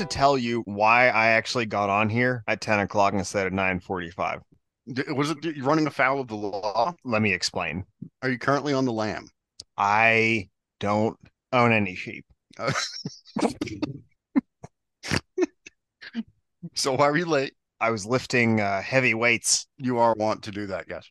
to tell you why I actually got on here at 10 o'clock instead of 9:45. Was it you running afoul of the law? Let me explain. Are you currently on the lam? I don't own any sheep. Uh, so why were you late? I was lifting uh, heavy weights. You are want to do that, yes.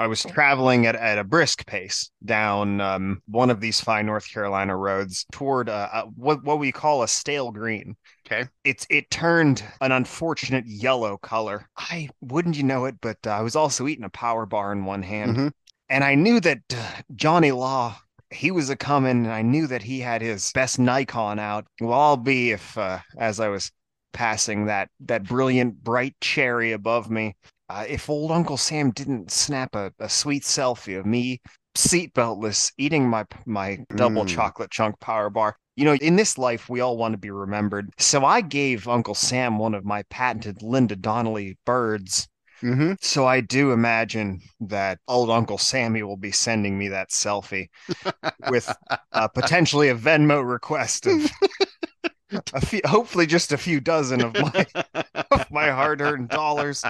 I was traveling at, at a brisk pace down um, one of these fine North Carolina roads toward uh, uh, what what we call a stale green. Okay. It's it turned an unfortunate yellow color. I wouldn't you know it, but uh, I was also eating a power bar in one hand, Mhm. and I knew that uh, Johnny Law. He was a coming, and I knew that he had his best Nikon out. Well, I'll be if, uh, as I was passing that that brilliant bright cherry above me, uh, if old Uncle Sam didn't snap a, a sweet selfie of me seatbeltless eating my my double Mm. chocolate chunk power bar. You know, in this life, we all want to be remembered. So I gave Uncle Sam one of my patented Linda Donnelly birds. Mm-hmm. So I do imagine that old Uncle Sammy will be sending me that selfie with uh, potentially a Venmo request of a few, hopefully just a few dozen of my of my hard-earned dollars.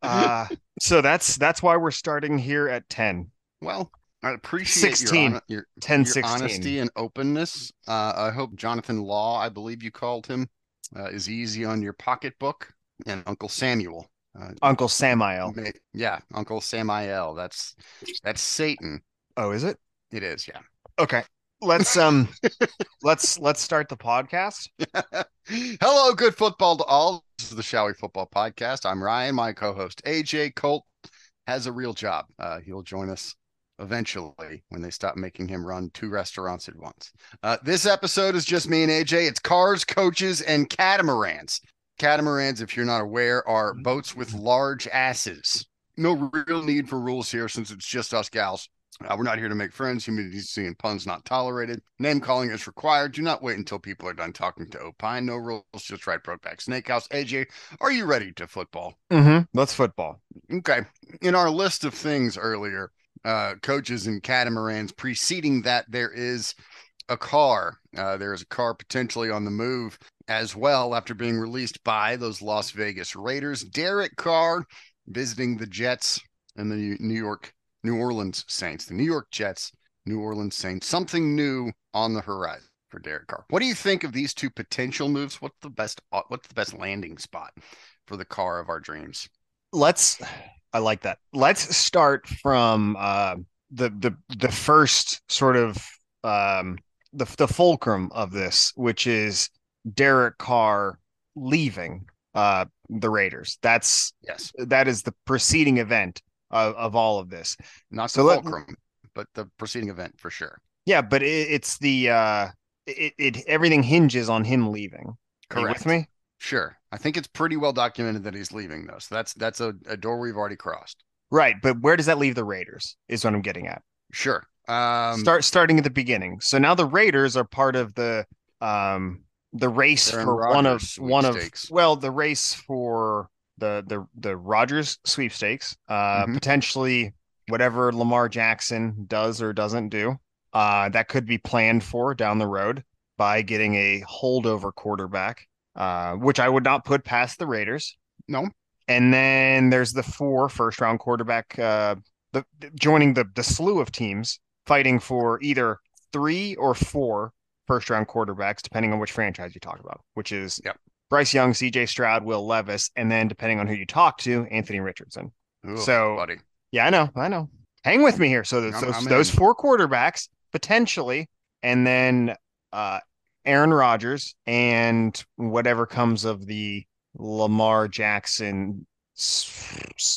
Uh, so that's that's why we're starting here at 10. Well, I appreciate 16. your, your, 10 your 16. honesty and openness. Uh, I hope Jonathan Law, I believe you called him, uh, is easy on your pocketbook. And Uncle Samuel. Uh, Uncle Samuel. yeah, Uncle Samuel. That's that's Satan. Oh, is it? It is, yeah. Okay. Let's um let's let's start the podcast. Hello, good football to all. This is the Shall We Football Podcast. I'm Ryan. My co-host AJ Colt has a real job. Uh, he'll join us eventually when they stop making him run two restaurants at once. Uh, this episode is just me and AJ. It's cars, coaches, and catamarans. Catamarans, if you're not aware, are boats with large asses. No real need for rules here since it's just us gals. Uh, we're not here to make friends. Humidity and puns not tolerated. Name calling is required. Do not wait until people are done talking to Opine. No rules, just right Brokeback Snake House. AJ, are you ready to football? Mm-hmm. Let's football. Okay. In our list of things earlier, uh, coaches and catamarans, preceding that, there is a car. Uh, there is a car potentially on the move as well after being released by those Las Vegas Raiders. Derek Carr visiting the Jets and the New York, New Orleans Saints. The New York Jets, New Orleans Saints. Something new on the horizon for Derek Carr. What do you think of these two potential moves? What's the best? What's the best landing spot for the car of our dreams? Let's I like that. Let's start from uh the the the first sort of um the the fulcrum of this, which is Derek Carr leaving uh the Raiders. That's Yes. that is the preceding event of, of all of this. not So the let- fulcrum, but the preceding event for sure. Yeah, but it, it's the uh it, it everything hinges on him leaving. You with me? Sure. I think it's pretty well documented that he's leaving though. So that's that's a, a door we've already crossed. Right, but where does that leave the Raiders? Is what I'm getting at. Sure. Um Start starting at the beginning. So now the Raiders are part of the um the race Aaron for one of one of well the race for the the the Rodgers sweepstakes. Uh Mhm. potentially whatever Lamar Jackson does or doesn't do. Uh that could be planned for down the road by getting a holdover quarterback. Uh which I would not put past the Raiders. no. And then there's the four first round quarterback uh the joining the the slew of teams fighting for either three or four first round quarterbacks, depending on which franchise you talk about, which is Yep. Bryce Young, CJ Stroud, Will Levis, and then depending on who you talk to, Anthony Richardson. Ooh, So- buddy. Yeah, I know, I know. Hang with me here. So there's I'm- those I'm those four quarterbacks potentially, and then uh Aaron Rodgers and whatever comes of the Lamar Jackson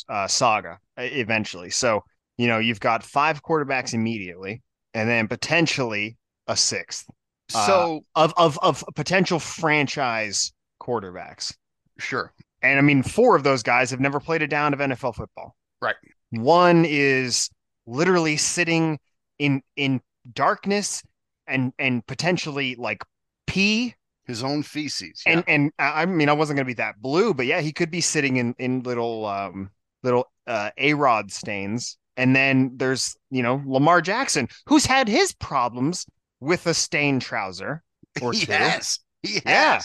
uh, saga uh, eventually. So you know you've got five quarterbacks immediately, and then potentially a sixth uh, So of of of potential franchise quarterbacks. sure. And I mean, four of those guys have never played a down of NFL football. Right. One is literally sitting in in darkness and and potentially like pee. His own feces. And and I mean, I wasn't gonna be that blue, but yeah, he could be sitting in in little um little uh A Rod stains. And then there's you know Lamar Jackson, who's had his problems with a stained trouser or two. yes. He Yeah.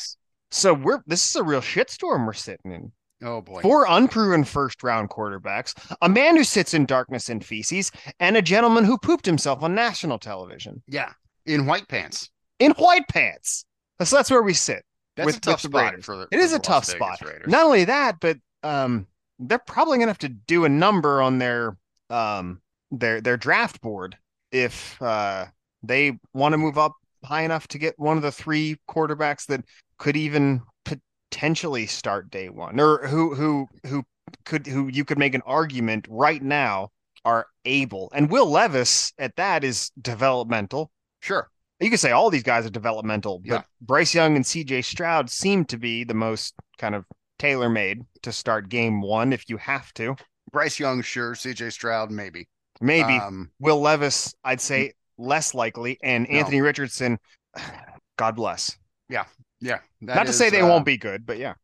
So we're this is a real shitstorm we're sitting in. Oh boy. Four unproven first round quarterbacks, a man who sits in darkness and feces, and a gentleman who pooped himself on national television yeah. In white pants. In white pants. So that's where we sit. That's With- a tough spot Raiders. for the It is a tough Las spot. Not only that, but um, they're probably gonna have to do a number on their um their their draft board if uh they want to move up high enough to get one of the three quarterbacks that could even potentially start day one or who who who could who you could make an argument right now are able and Will Levis at that is developmental Sure. You could say all these guys are developmental, but Yeah. Bryce Young and CJ Stroud seem to be the most kind of tailor made to start game one if you have to. Bryce Young, sure. CJ Stroud, maybe. Maybe Um, Will Levis, I'd say less likely, and No. Anthony Richardson, God bless. yeah. that Not to is, say they uh, won't be good, but yeah.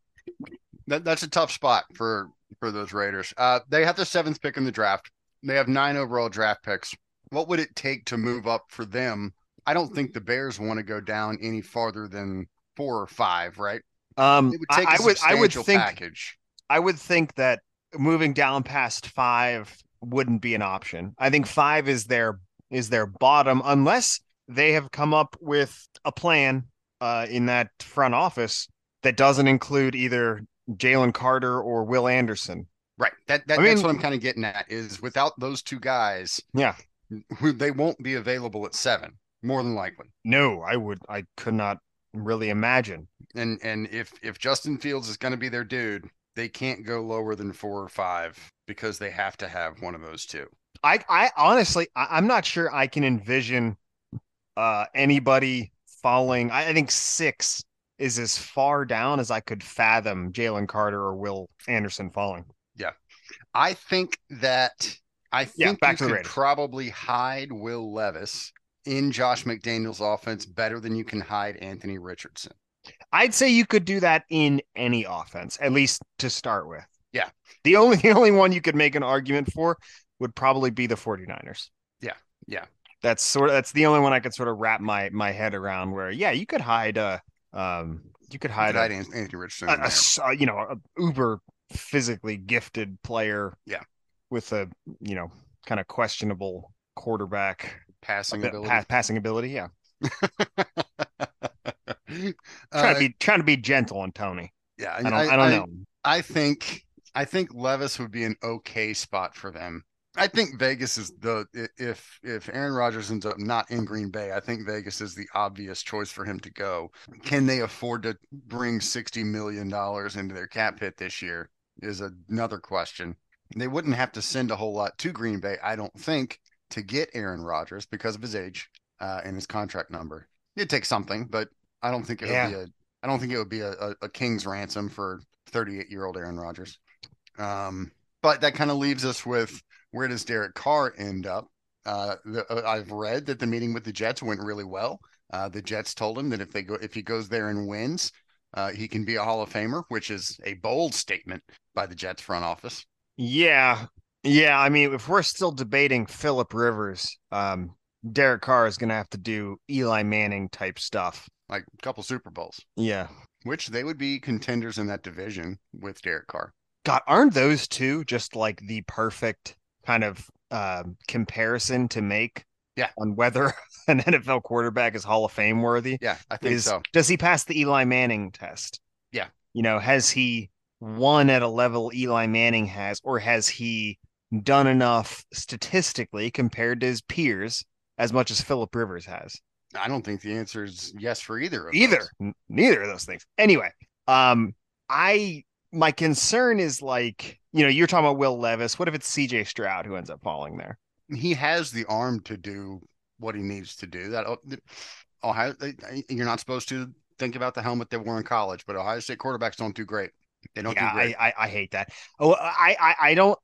That, that's a tough spot for for those Raiders. Uh, they have the seventh pick in the draft. They have nine overall draft picks. What would it take to move up for them? I don't think the Bears want to go down any farther than four or five, right? Um, It would take I, would, I would think, package. I would think that moving down past five wouldn't be an option. I think five is their is their bottom unless they have come up with a plan uh, in that front office that doesn't include either Jalen Carter or Will Anderson. Right. That, that I that's mean- what I'm kind of getting at is without those two guys, Yeah. they won't be available at seven, more than likely. No, I would I could not really imagine. And and if if Justin Fields is going to be their dude, they can't go lower than four or five because they have to have one of those two. I I honestly I, I'm not sure I can envision uh anybody falling. I, I think six is as far down as I could fathom Jalen Carter or Will Anderson falling. Yeah. I think that I Yeah, think back you to could probably hide Will Levis in Josh McDaniels' offense better than you can hide Anthony Richardson. I'd say you could do that in any offense, at least to start with. Yeah. The only the only one you could make an argument for would probably be the 49ers. Yeah, yeah. That's sort of that's the only one I could sort of wrap my my head around where yeah, you could hide uh um you could You hide could a, hide An- Anthony Richardson. a, a uh, you know, a uber physically gifted player Yeah. with a, you know, kind of questionable quarterback passing pa- ability. passing ability, yeah. Trying Uh, to be trying to be gentle on Tony. yeah, I don't I, don't know. I think I think Levis would be an okay spot for them. I think Vegas is the if if Aaron Rodgers ends up not in Green Bay, I think Vegas is the obvious choice for him to go. Can they afford to bring sixty million dollars into their cap hit this year? Is another question. They wouldn't have to send a whole lot to Green Bay, I don't think, to get Aaron Rodgers because of his age uh, and his contract number. It'd take something, but I don't think it would be a I don't think it would be a, a, a king's ransom for 38 year old Aaron Rodgers. Um, but that kind of leaves us with where does Derek Carr end up? Uh, the, uh, I've read that the meeting with the Jets went really well. Uh, the Jets told him that if they go, if he goes there and wins, uh, he can be a Hall of Famer, which is a bold statement by the Jets front office. Yeah. Yeah. I mean, if we're still debating Philip Rivers, um, Derek Carr is going to have to do Eli Manning type stuff. Like a couple Super Bowls, Yeah. which they would be contenders in that division with Derek Carr. God, aren't those two just like the perfect kind of um, comparison to make? Yeah. On whether an NFL quarterback is Hall of Fame worthy. Yeah, I think Is so. does he pass the Eli Manning test? Yeah. You know, has he won at a level Eli Manning has, or has he done enough statistically compared to his peers as much as Philip Rivers has? I don't think the answer is yes for either of either those. Neither of those things anyway um i my concern is like you know you're talking about will levis what if it's cj stroud who ends up falling there he has the arm to do what he needs to do. That Ohio, you're not supposed to think about the helmet they wore in college, but Ohio State quarterbacks don't do great. They don't yeah do great. I, I i hate that oh i i, I don't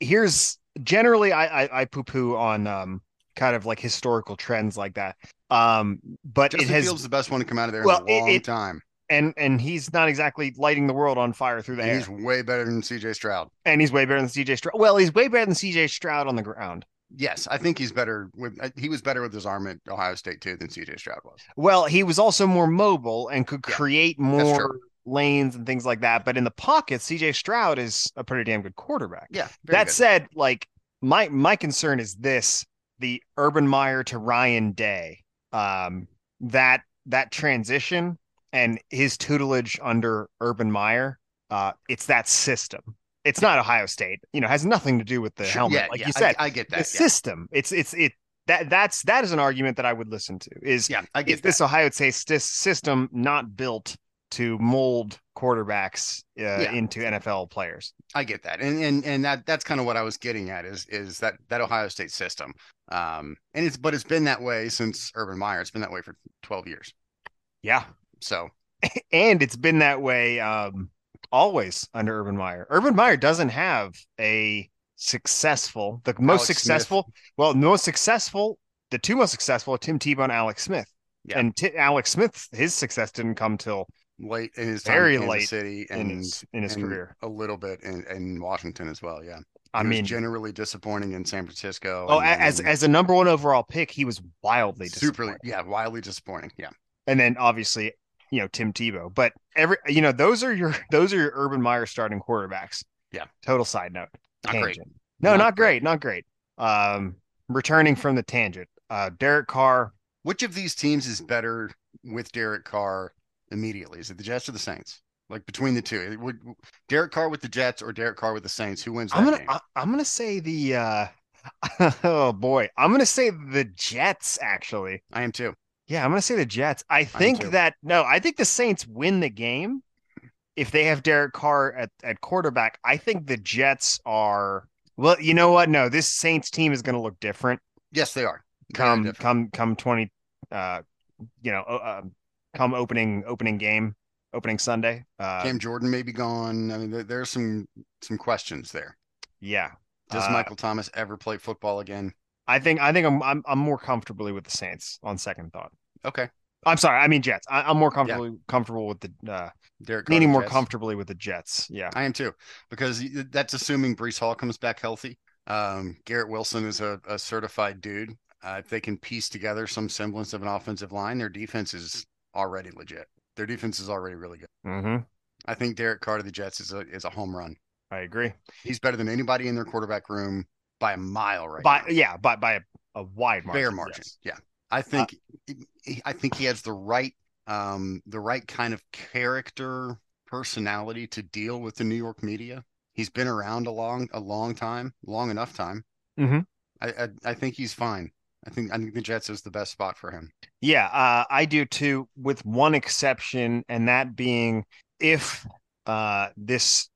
here's generally i i, I poo-poo on um kind of like historical trends like that um but Justin it has Fields the best one to come out of there Well, in a long it- time. and and he's not exactly lighting the world on fire through the And air he's way better than CJ Stroud. and he's way better than cj stroud well he's way better than cj stroud on the ground Yes, I think he's better with. uh, He was better with his arm at Ohio State too than C.J. Stroud was. Well, he was also more mobile and could Yeah, create more lanes and things like that. But in the pocket, CJ Stroud is a pretty damn good quarterback. Yeah, that good. said, like my my concern is this: the Urban Meyer to Ryan Day, um, that that transition and his tutelage under Urban Meyer, uh, it's that system. It's not Ohio State. You know, has nothing to do with the helmet, yeah, like yeah, you said. I, I get the that. Yeah, system. It's it's it that that's that is an argument that I would listen to. Is yeah, I is get this. Ohio State system not built to mold quarterbacks uh, Yeah. into NFL players? I get that, and and and that that's kind of what I was getting at is is that that Ohio State system, um, and it's but it's been that way since Urban Meyer. It's been that way for twelve years. Yeah, So and it's been that way um, always under Urban Meyer. Urban Meyer doesn't have a successful, the most Alex Smith. successful, well, most successful, the two most successful, Tim Tebow and Alex Smith. Yeah. And T- Alex Smith, his success didn't come till late in his Very in late City in and his in his and career. a little bit in, in Washington as well. Yeah, I He was mean, generally disappointing in San Francisco. oh, and as then as a number one overall pick, he was wildly super, yeah, wildly disappointing. Yeah, and then obviously you know Tim Tebow. But every you know those are your those are your Urban Meyer starting quarterbacks. Yeah. Total side note. not great. No, Not not, great. great. not great. Um, returning from the tangent. Uh, Derek Carr. Which of these teams is better with Derek Carr immediately? Is it the Jets or the Saints? Like between the two, would Derek Carr with the Jets or Derek Carr with the Saints? Who wins I'm gonna game? I, I'm gonna say the. uh Oh boy, I'm gonna say the Jets. Actually, I am too. yeah, I'm gonna say the Jets. I think that no, I think the Saints win the game if they have Derek Carr at at quarterback. I think the Jets are. Well, you know what? No, this Saints team is going to look different. Yes, they are. Very come different. come come 20 uh you know uh, um, come opening opening game opening sunday uh Cam Jordan may be gone. I mean, there, there's some some questions there. yeah Does Uh, Michael Thomas ever play football again? i think i think I'm, I'm i'm more comfortably with the saints on second thought Okay, i'm sorry i mean jets I, i'm more comfortably comfortable with the uh Derek leaning more Jets. comfortably with the jets yeah I am too, because that's assuming Breece Hall comes back healthy. Um, Garrett Wilson is a, a certified dude. Uh, if they can piece together some semblance of an offensive line, their defense is already legit. Their defense is already really good. hmm I think Derek Carr to the Jets is a is a home run. i agree He's better than anybody in their quarterback room by a mile right by now. yeah by by a, a wide margin fair margin. yes. Yeah, I think he- I think he has the right um the right kind of character personality to deal with the New York media. He's been around a long a long time, long enough time. Mhm. I, I I think he's fine. I think I think the Jets is the best spot for him. Yeah, uh, I do too, with one exception, and that being if uh, this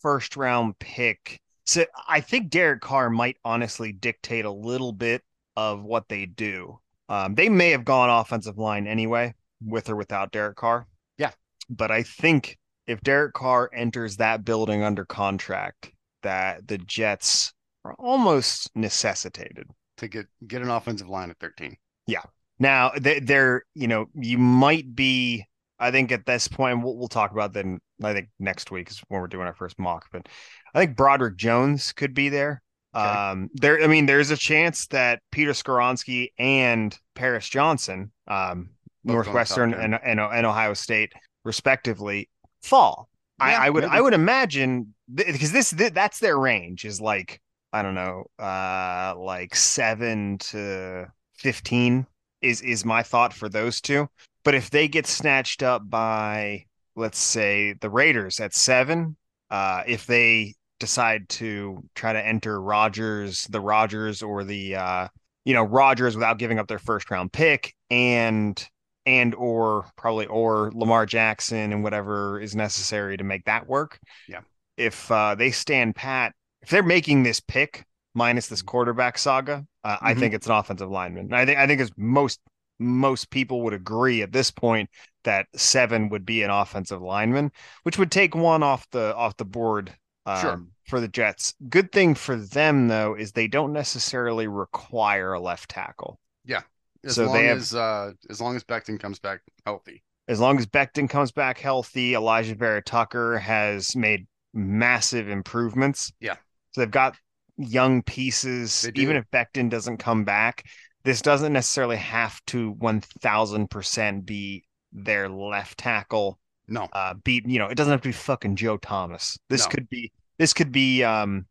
first round pick. So I think Derek Carr might honestly dictate a little bit of what they do. Um, they may have gone offensive line anyway, with or without Derek Carr. Yeah. But I think if Derek Carr enters that building under contract, that the Jets are almost necessitated. To get get an offensive line at 13. Yeah. Now, they- they're, you know, you might be, I think at this point, we'll, we'll talk about then, I think next week is when we're doing our first mock, but I think Broderick Jones could be there. Okay. Um, there, I mean, there's a chance that Peter Skoronski and Paris Johnson, um, Northwestern and, and, and Ohio State, respectively, fall. Yeah, I, I would, maybe. I would imagine because this, th- that's their range is like, I don't know, uh, like seven to 15 is is my thought for those two. But if they get snatched up by, let's say, the Raiders at seven, uh, if they decide to try to enter Rodgers, the Rodgers or the uh, you know, Rodgers without giving up their first round pick and and or probably or Lamar Jackson and whatever is necessary to make that work. Yeah. If uh, they stand pat, if they're making this pick minus this quarterback saga, uh, I Mhm. think it's an offensive lineman. I think I think as most most people would agree at this point that seven would be an offensive lineman, which would take one off the off the board um, Sure. for the Jets. Good thing for them though is they don't necessarily require a left tackle. Yeah, as So long have- as uh as long as Becton comes back healthy. As long as Becton comes back healthy, Alijah Vera Tucker has made massive improvements. Yeah. So they've got young pieces. Even if Becton doesn't come back, this doesn't necessarily have to 1000% be their left tackle. No, Uh, be you know, it doesn't have to be fucking Joe Thomas. This No. could be this could be um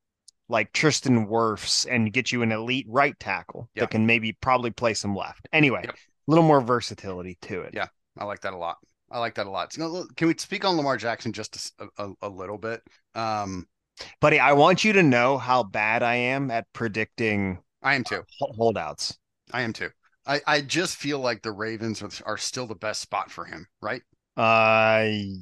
like Tristan Wirfs and get you an elite right tackle Yeah. that can maybe probably play some left. Anyway, Yep. a little more versatility to it. Yeah. I like that a lot. I like that a lot. So, can we speak on Lamar Jackson just a little bit? Um, Buddy, I want you to know how bad I am at predicting I am too. holdouts. I am too. I, I just feel like the Ravens are, are still the best spot for him, right? Uh, They've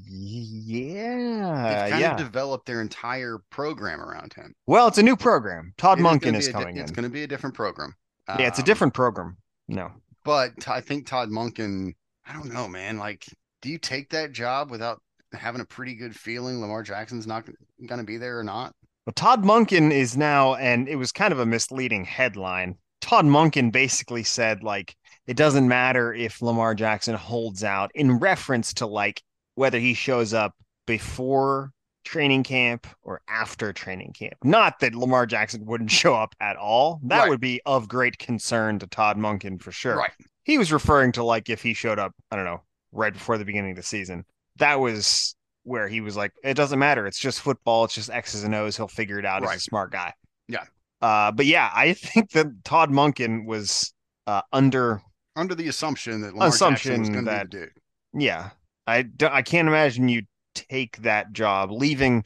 yeah, kind yeah. of developed their entire program around him. well, it's a new program. Todd It Monken is be a di- coming It's going to be a different program. yeah, it's a Um, different program. No, But I think Todd Monken, I don't know, man. Like, do you take that job without having a pretty good feeling Lamar Jackson's not going to be there or not? well, Todd Monken is now, and it was kind of a misleading headline. Todd Monken basically said like it doesn't matter if Lamar Jackson holds out in reference to like whether he shows up before training camp or after training camp. Not that Lamar Jackson wouldn't show up at all. That Right. would be of great concern to Todd Monken for sure. Right. He was referring to like if he showed up, I don't know, right before the beginning of the season. That was where he was like, it doesn't matter. It's just football. It's just X's and O's. He'll figure it out. He's a smart guy. Yeah. Uh, but yeah, I think that Todd Monken was uh, under. Under the assumption that Lamar Jackson was Assumption to be that- dude. Yeah, I d- I can't imagine you take that job, leaving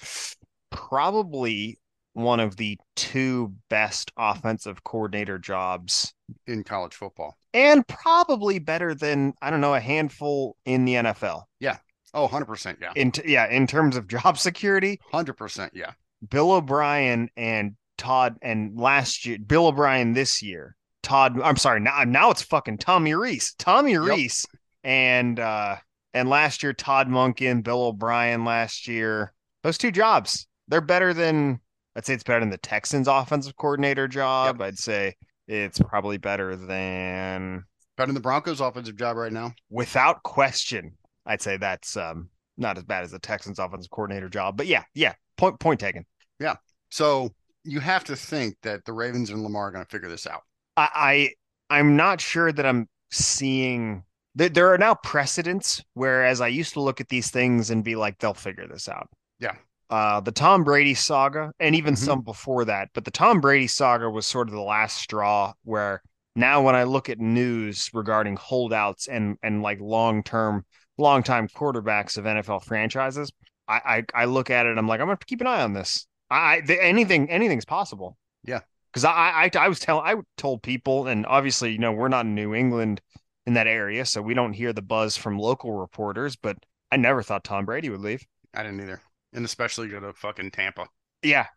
probably one of the two best offensive coordinator jobs, in college football. and probably better than I don't know a handful in the NFL. Oh, 100%. Yeah. In t- yeah, in terms of job security, 100%. Yeah. Bill O'Brien and Todd and last year Bill O'Brien this year. Todd I'm sorry, now now it's fucking Tommy Rees. Tommy Yep. Rees and uh and last year Todd Monken, Bill O'Brien last year. Those two jobs. They're better than I'd say it's better than the Texans offensive coordinator job. I'd say it's probably better than Better than the Broncos offensive job right now. without question. I'd say that's um not as bad as the Texans offensive coordinator job. But yeah, yeah. Point point taken. Yeah. So you have to think that the Ravens and Lamar are going to figure this out. I, I I'm not sure that I'm seeing that there are now precedents whereas I used to look at these things and be like they'll figure this out. Yeah. Uh the Tom Brady saga and even Mhm. some before that, but the Tom Brady saga was sort of the last straw where now when I look at news regarding holdouts and and like long-term long-time quarterbacks of NFL franchises, I I, I look at it I'm like I'm going to keep an eye on this. I, I the, anything anything's possible Yeah. because I, I I was telling I told people, and obviously, you know, we're not in New England in that area, so we don't hear the buzz from local reporters. But I never thought Tom Brady would leave. I didn't either. And especially go to fucking Tampa. Yeah,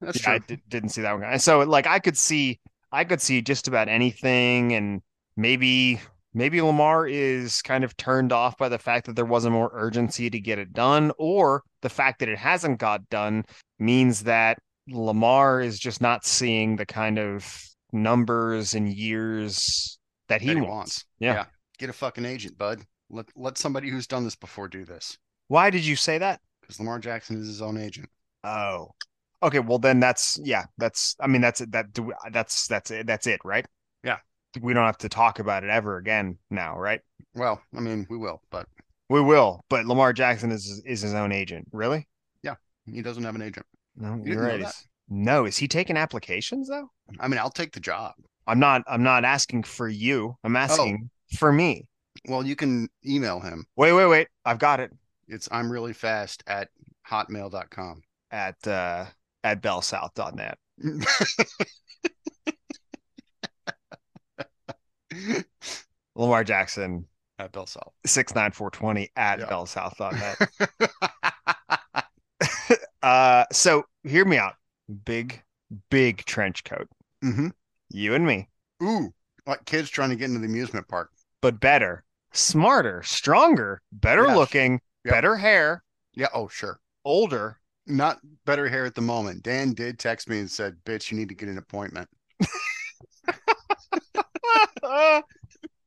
That's yeah, I true. did, didn't see that one. And so, like, I could see, I could see just about anything, and maybe, maybe Lamar is kind of turned off by the fact that there wasn't more urgency to get it done, or the fact that it hasn't got done means that Lamar is just not seeing the kind of numbers and years that he, That he wants. wants. Yeah. Get a fucking agent, bud. Let let somebody who's done this before do this. Why did you say that? Because Lamar Jackson is his own agent. Oh, okay. Well, then that's yeah. That's I mean that's that do that's that's it. That's it, right? We don't have to talk about it ever again now, right? Well, I mean, we will, but We will, but Lamar Jackson is is his own agent. Really? Yeah, he doesn't have an agent. No, didn't you're right. No, is he taking applications though? I mean, I'll take the job. I'm not. I'm not asking for you. I'm asking for me. Well, you can email him. Wait, wait, wait. I've got it It's I'm really fast at hotmail.com. at uh at bellsouth.net. Lamar Jackson at Bell South. six nine four twenty at Bell Yeah. bellsouth.net. uh, so hear me out. Big, big trench coat. hmm You and me, Ooh, like kids trying to get into the amusement park. but better, smarter, stronger, better Yes. looking, Yep. better hair, Yeah. Oh, sure. older. Not better hair at the moment. Dan did text me and said, "Bitch, you need to get an appointment."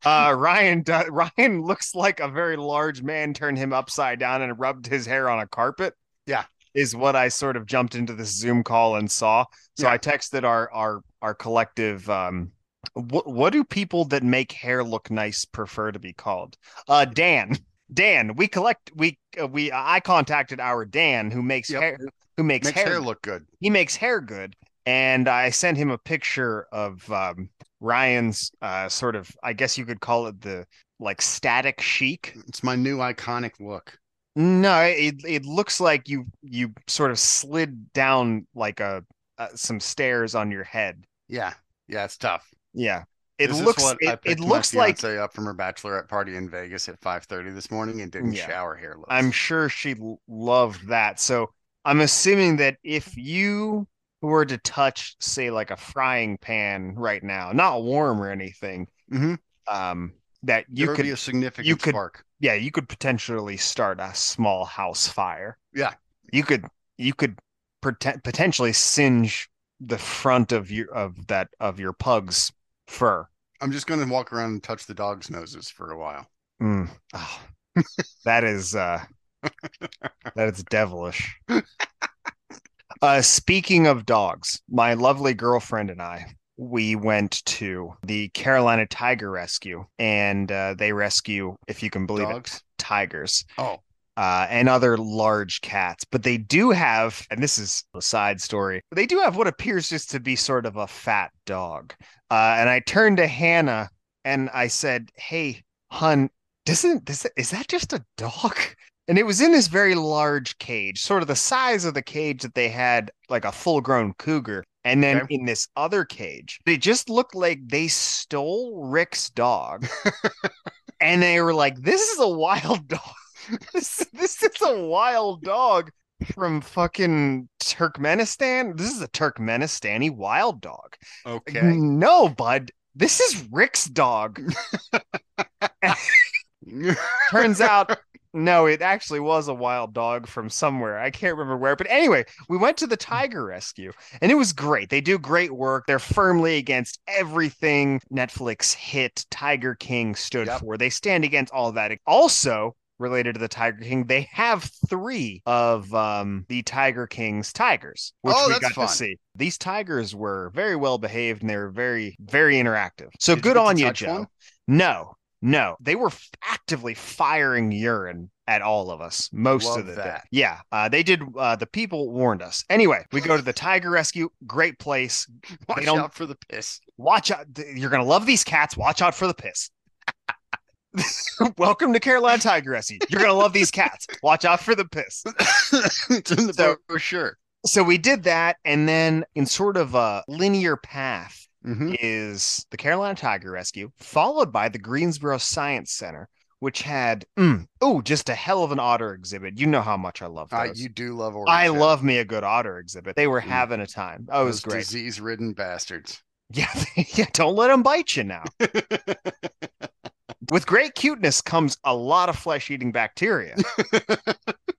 uh, Ryan do- Ryan looks like a very large man turned him upside down and rubbed his hair on a carpet. Yeah. is what I sort of jumped into this Zoom call and saw. So Yeah. I texted our our our collective um what what do people that make hair look nice prefer to be called? Uh Dan. Dan, we collect we uh, we I contacted our Dan who makes Yep. hair who makes, Makes hair, hair look good. he makes hair good and I sent him a picture of um Ryan's uh sort of I guess you could call it the like static chic It's my new iconic look. no, it it looks like you you sort of slid down like a uh, some stairs on your head. Yeah. Yeah, it's tough. Yeah, it This looks it, it looks like up from her bachelorette party in Vegas at 5:30 this morning and didn't Yeah. shower hair looks. I'm sure she loved that. So I'm assuming that if you were to touch, say, like a frying pan right now, not warm or anything, Mhm. um, that you would could, be a significant you could- spark. yeah, you could potentially start a small house fire. Yeah. you could, you could poten- potentially singe the front of your of that of your pug's fur. I'm just going to walk around and touch the dog's noses for a while. Mm. Oh, that is uh that is devilish. Uh speaking of dogs, my lovely girlfriend and I we went to the Carolina Tiger Rescue and uh, they rescue, if you can believe it, tigers Oh, uh, and other large cats. But they do have, and this is a side story, they do have what appears just to be sort of a fat dog. Uh, and I turned to Hannah and I said, Hey, hun, doesn't this is that just a dog? And it was in this very large cage, sort of the size of the cage that they had like a full grown cougar. And then Okay. in this other cage, they just looked like they stole Rick's dog. and they were like, This is a wild dog. this, this is a wild dog from fucking Turkmenistan. This is a Turkmenistani wild dog. Like, okay. No, bud. This is Rick's dog. Turns out, no, it actually was a wild dog from somewhere. I can't remember where. But anyway, we went to the tiger rescue and it was great. They do great work. They're firmly against everything Netflix hit Tiger King stood Yep. for. They stand against all that. Also, related to the Tiger King, they have three of um, the Tiger King's tigers, which Oh, we got fun. to see. These tigers were very well behaved and they were very, very interactive. So Did good on you, Joe. one? No, no, they were actively firing urine at all of us most Love of the day. Yeah, uh, they did. Uh, the people warned us. Anyway, we go to the tiger rescue. Great place. Watch out for the piss. Watch out. You're gonna love these cats. Watch out for the piss. Welcome to Carolina Tiger Rescue. You're gonna love these cats. Watch out for the piss. it's in the So- brochure. So we did that, and then in sort of a linear path, Mhm. is the Carolina Tiger Rescue, followed by the Greensboro Science Center, which had mm, oh just a hell of an otter exhibit. You know how much I love Ah, those. you do love orange. I yeah. love me a good otter exhibit. They were Mm. having a time. Oh, it was great. disease-ridden bastards. Yeah, yeah. Don't let them bite you now. With great cuteness comes a lot of flesh-eating bacteria.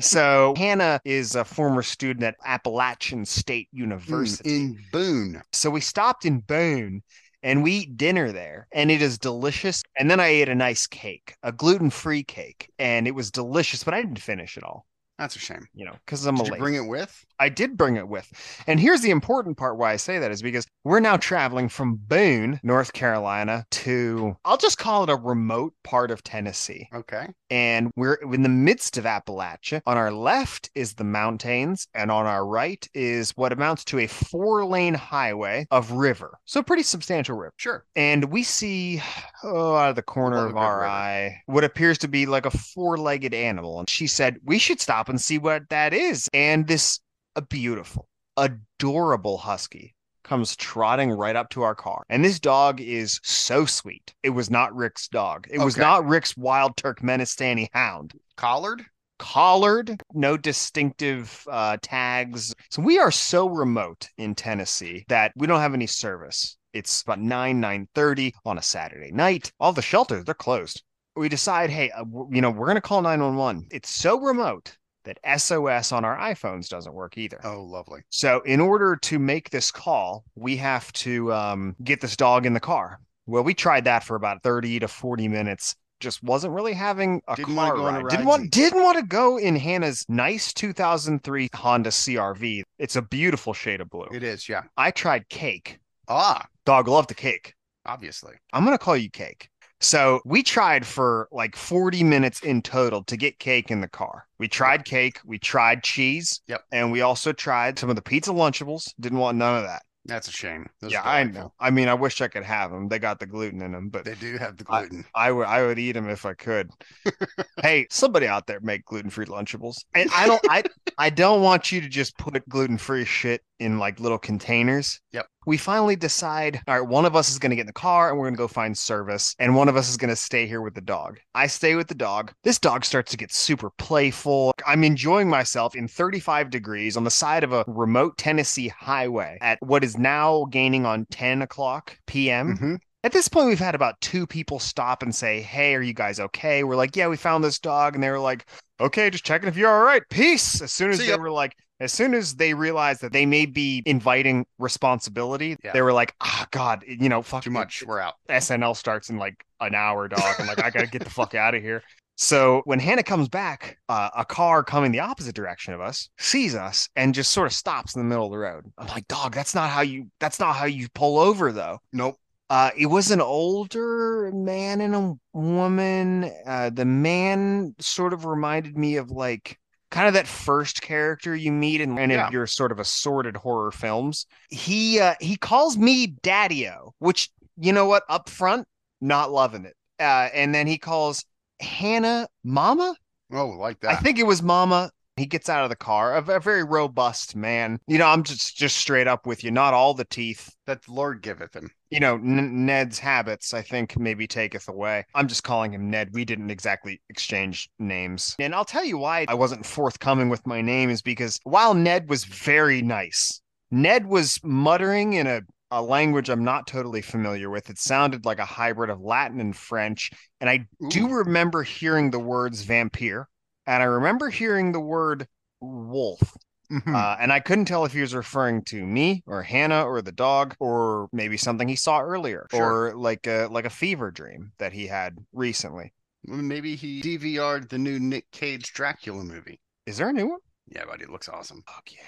so Hannah is a former student at Appalachian State University. Mm, in Boone. So we stopped in Boone and we eat dinner there, and it is delicious. And then I ate a nice cake, a gluten free cake, and it was delicious, but I didn't finish it all, That's a shame. you know, because I'm a Did you late. bring it with? I did bring it with. And here's the important part why I say that is because we're now traveling from Boone, North Carolina, to I'll just call it a remote part of Tennessee. Okay. And we're in the midst of Appalachia. On our left is the mountains, and on our right is what amounts to a four lane highway of river. So, pretty substantial river. Sure. And we see, oh, out of the corner of our river. eye, what appears to be like a four legged animal. And she said, We should stop and see what that is. And this a beautiful, adorable husky comes trotting right up to our car. And this dog is so sweet. It was not Rick's dog. It was Okay. not Rick's wild Turkmenistani hound. Collared? Collared, no distinctive uh, tags. So we are so remote in Tennessee that we don't have any service. It's about 9, 9.30 on a Saturday night. All the shelters, they're closed. We decide, hey, uh, w- you know, we're going to call 911. It's so remote that SOS on our iPhones doesn't work either. Oh, lovely. So, in order to make this call, we have to um, get this dog in the car. Well, we tried that for about 30 to 40 minutes. just wasn't really having a Didn't car go ride. Didn't want didn't want to go in Hannah's nice 2003 Honda CRV. It's a beautiful shade of blue. It is, yeah. I tried cake. Ah, Dog loved the cake. obviously. I'm gonna call you cake. So we tried for like 40 minutes in total to get cake in the car. We tried cake, we tried cheese, Yep. and we also tried some of the pizza Lunchables. Didn't want none of that. That's a shame. Those yeah, I know. I mean, I wish I could have them. They got the gluten in them, but They do have the I- gluten. I would I would eat them if I could. hey, somebody out there make gluten free Lunchables, and I don't I I don't want you to just put gluten free shit in like little containers. Yep. We finally decide. All right, one of us is going to get in the car and we're going to go find service, and one of us is going to stay here with the dog. I stay with the dog. This dog starts to get super playful. I'm enjoying myself in 35 degrees on the side of a remote Tennessee highway at what is now gaining on 10 o'clock p.m. Mhm. At this point, we've had about two people stop and say, Hey, are you guys okay? We're like, Yeah, we found this dog. And they were like, Okay, just checking if you're all right. Peace. As soon as See they ya. were like, as soon as they realized that they may be inviting responsibility, Yeah. they were like, Ah, God, you know, fuck Too much. We're out. SNL starts in like an hour, dog. I'm like, I gotta get the fuck out of here. So when Hannah comes back, uh, a car coming the opposite direction of us sees us and just sort of stops in the middle of the road. I'm like, dog, that's not how you that's not how you pull over though. Nope. Uh, it was an older man and a woman. Uh, the man sort of reminded me of like kind of that first character you meet in any Yeah. of your sort of assorted horror films. He uh, he calls me Daddy-O, which you know what, up front, not loving it. Uh, and then he calls Hannah Mama. Oh, like that. I think it was Mama. He gets out of the car, a, a very robust man. You know, I'm just just straight up with you. Not all the teeth that the Lord giveth him. you know, N- Ned's habits, I think, maybe taketh away. I'm just calling him Ned. We didn't exactly exchange names. And I'll tell you why I wasn't forthcoming with my name is because while Ned was very nice, Ned was muttering in a, a language I'm not totally familiar with. It sounded like a hybrid of Latin and French. And I do remember hearing the words vampire. And I remember hearing the word wolf. Mhm. Uh, and I couldn't tell if he was referring to me or Hannah or the dog or maybe something he saw earlier Sure. or like a like a fever dream that he had recently. Maybe he DVR'd the new Nic Cage Dracula movie. Is there a new one? Yeah, buddy, it looks awesome. Fuck yeah.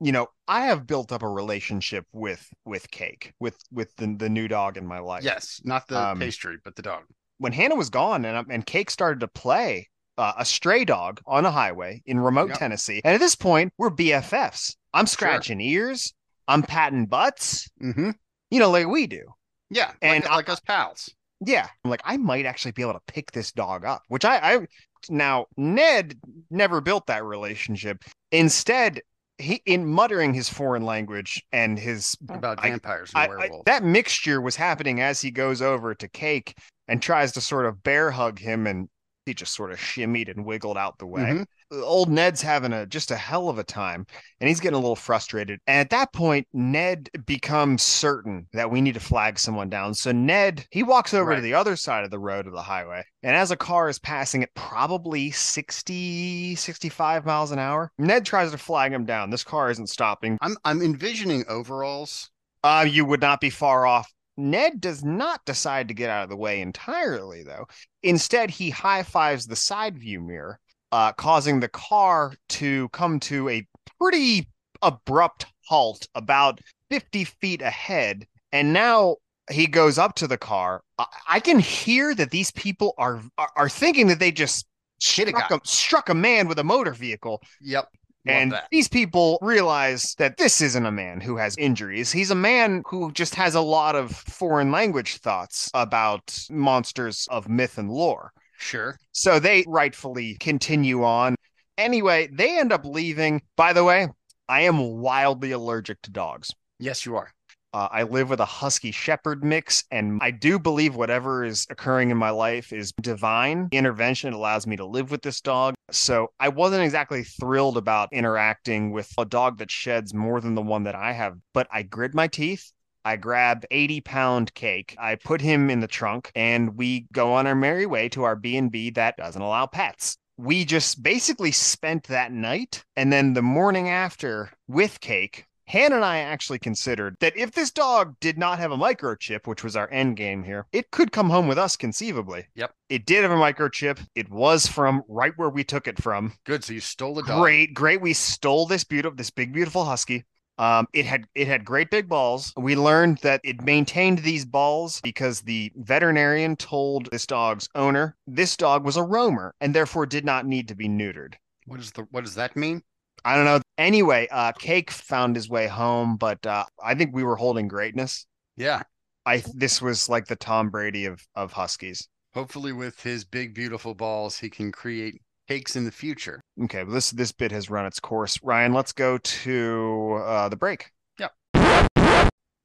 You know, I have built up a relationship with with Cake, with with the the new dog in my life. Yes, not the Um, pastry, but the dog. When Hannah was gone and and Cake started to play uh, a stray dog on a highway in remote Yep. Tennessee, and at this point we're BFFs. I'm scratching ears. I'm patting butts. Mm-hmm. You know, like we do. Yeah, And like, like us pals. Yeah, I'm like I might actually be able to pick this dog up, which I, I now Ned never built that relationship. Instead, he in muttering his foreign language and his About I- vampires and I, I, werewolves. that mixture was happening as he goes over to Cake and tries to sort of bear hug him, and he just sort of shimmied and wiggled out the way. Mhm. Old Ned's having a just a hell of a time, and he's getting a little frustrated. And at that point, Ned becomes certain that we need to flag someone down. So Ned he walks over to the other side of the road of the highway, and as a car is passing at probably 60, 65 miles an hour, Ned tries to flag him down. This car isn't stopping. I'm I'm envisioning overalls. Uh, you would not be far off. Ned does not decide to get out of the way entirely, though. Instead, he high fives the side view mirror, uh, causing the car to come to a pretty abrupt halt about 50 feet ahead. And now he goes up to the car. I, I can hear that these people are, are are thinking that they just Hit a struck a, struck a man with a motor vehicle Yep. And that. these people realize that this isn't a man who has injuries. He's a man who just has a lot of foreign language thoughts about monsters of myth and lore. Sure. So they rightfully continue on. Anyway, they end up leaving. By the way, I am wildly allergic to dogs. Yes, you are. Uh, I live with a husky shepherd mix, and I do believe whatever is occurring in my life is divine intervention. It allows me to live with this dog. So I wasn't exactly thrilled about interacting with a dog that sheds more than the one that I have, but I grit my teeth. I grab 80 pound cake. I put him in the trunk and we go on our merry way to our B&B that doesn't allow pets. We just basically spent that night and then the morning after with cake Han and I actually considered that if this dog did not have a microchip, which was our end game here, it could come home with us conceivably. Yep. It did have a microchip. It was from right where we took it from. Good. So you stole the dog. Great, great. We stole this beautiful, this big, beautiful husky. Um, it had it had great big balls. We learned that it maintained these balls because the veterinarian told this dog's owner this dog was a roamer and therefore did not need to be neutered. What is the what does that mean? I don't know. Anyway, uh, Cake found his way home, but uh, I think we were holding greatness. Yeah. I this was like the Tom Brady of of Huskies. Hopefully, with his big, beautiful balls, he can create cakes in the future. Okay, well this this bit has run its course. Ryan, let's go to uh, the break. Yeah.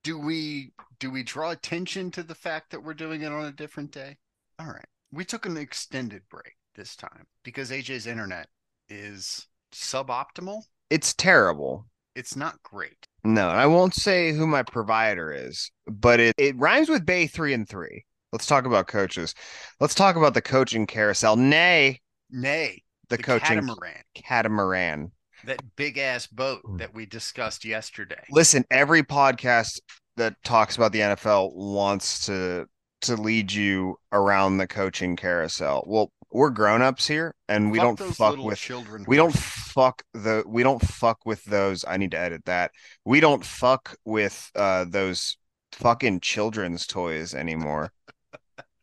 Do we do we draw attention to the fact that we're doing it on a different day? All right. We took an extended break this time because AJ's internet is suboptimal. It's terrible. It's not great. No, I won't say who my provider is, but it, it rhymes with Bay three and three. Let's talk about coaches. Let's talk about the coaching carousel. Nay, Nay, the, the coaching catamaran, catamaran. that big ass boat hmm. that we discussed yesterday. Listen, every podcast that talks about the NFL wants to to lead you around the coaching carousel. Well, we're grown-ups here and we Fuck don't fuck with children. we don't fuck the we don't fuck with those i need to edit that we don't fuck with uh those fucking children's toys anymore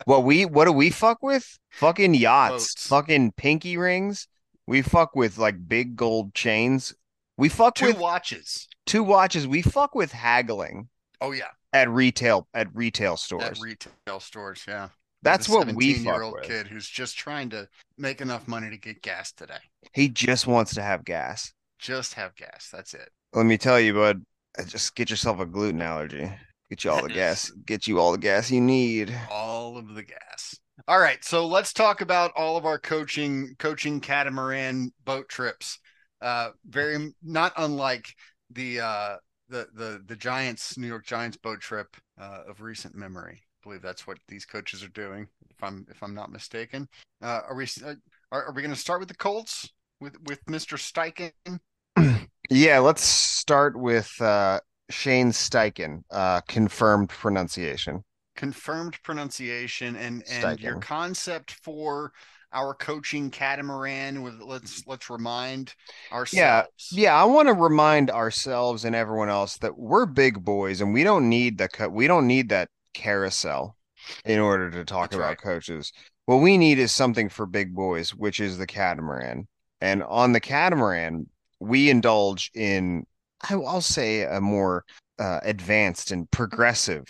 what we what do we fuck with fucking yachts Boats. fucking pinky rings we fuck with like big gold chains we fuck two with watches. two watches we fuck with haggling Oh yeah, at retail at retail at stores retail stores. Yeah, that's what we year old kid who's just trying to make enough money to get gas today. he just wants to have gas Just have gas. That's it. Let me tell you, bud, uh, just get yourself a gluten allergy. Get you all the gas. Get you all the gas you need. all of the gas. All right, so let's talk about all of our coaching coaching catamaran boat trips. Uh very not unlike the uh the the the Giants New York Giants boat trip uh of recent memory. I believe that's what these coaches are doing if I'm if I'm not mistaken. Uh are we uh, are, are we going to start with the Colts with with Mr. Steichen? Yeah, let's start with uh, Shane Steichen, uh, confirmed pronunciation. confirmed pronunciation and and your concept for our coaching catamaran with let's let's remind ourselves Yeah, Yeah, I want to remind ourselves and everyone else that we're big boys and we don't need the co- we don't need that carousel in order to talk That's about right. coaches. What we need is something for big boys, which is the catamaran. And on the catamaran, we indulge in I- I'll say a more uh, advanced and progressive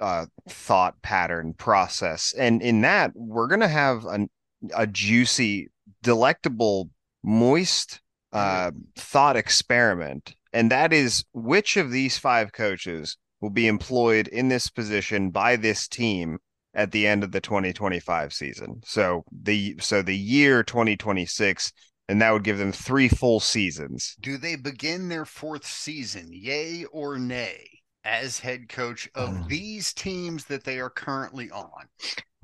uh, thought pattern process. And in that, we're gonna have an, a juicy, delectable, moist uh, thought experiment, and that is which of these five coaches will be employed in this position by this team at the end of the 2025 season. So the so the year 2026, and that would give them three full seasons. do they begin their fourth season yay or nay as head coach of Mm. these teams that they are currently on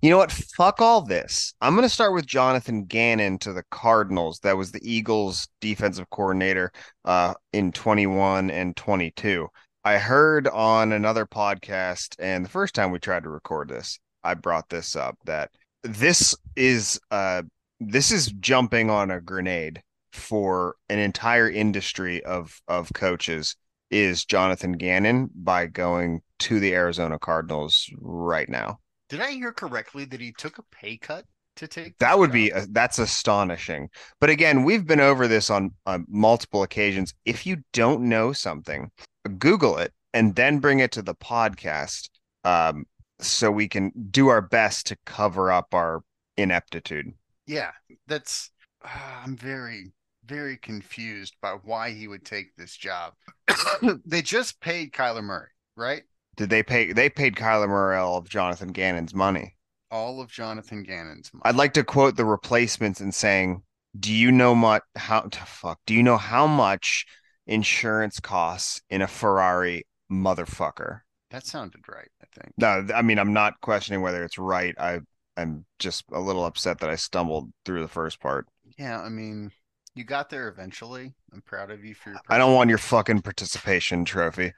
You know what? Fuck all this. I'm going to start with Jonathan Gannon to the Cardinals. That was the Eagles defensive coordinator uh, in 21 and 22. I heard on another podcast, and the first time we tried to record this, I brought this up that this is uh this is jumping on a grenade for an entire industry of of coaches is Jonathan Gannon by going to the Arizona Cardinals right now. did i hear correctly that he took a pay cut to take That would job? be uh, that's astonishing. But again, we've been over this on uh, multiple occasions. If you don't know something, Google it and then bring it to the podcast, um, so we can do our best to cover up our ineptitude. yeah that's ah, i'm very very confused by why he would take this job they just paid kyler murray right Did they pay? They paid Kyler Murray all of Jonathan Gannon's money. all of jonathan gannon's money I'd like to quote the replacements and saying, "Do you know much how to fuck? Do you know how much insurance costs in a Ferrari, motherfucker?" that sounded right i think No, I mean I'm not questioning whether it's right. I I'm just a little upset that I stumbled through the first part. Yeah, I mean, You got there eventually. I'm proud of you for your. I don't want your fucking participation trophy.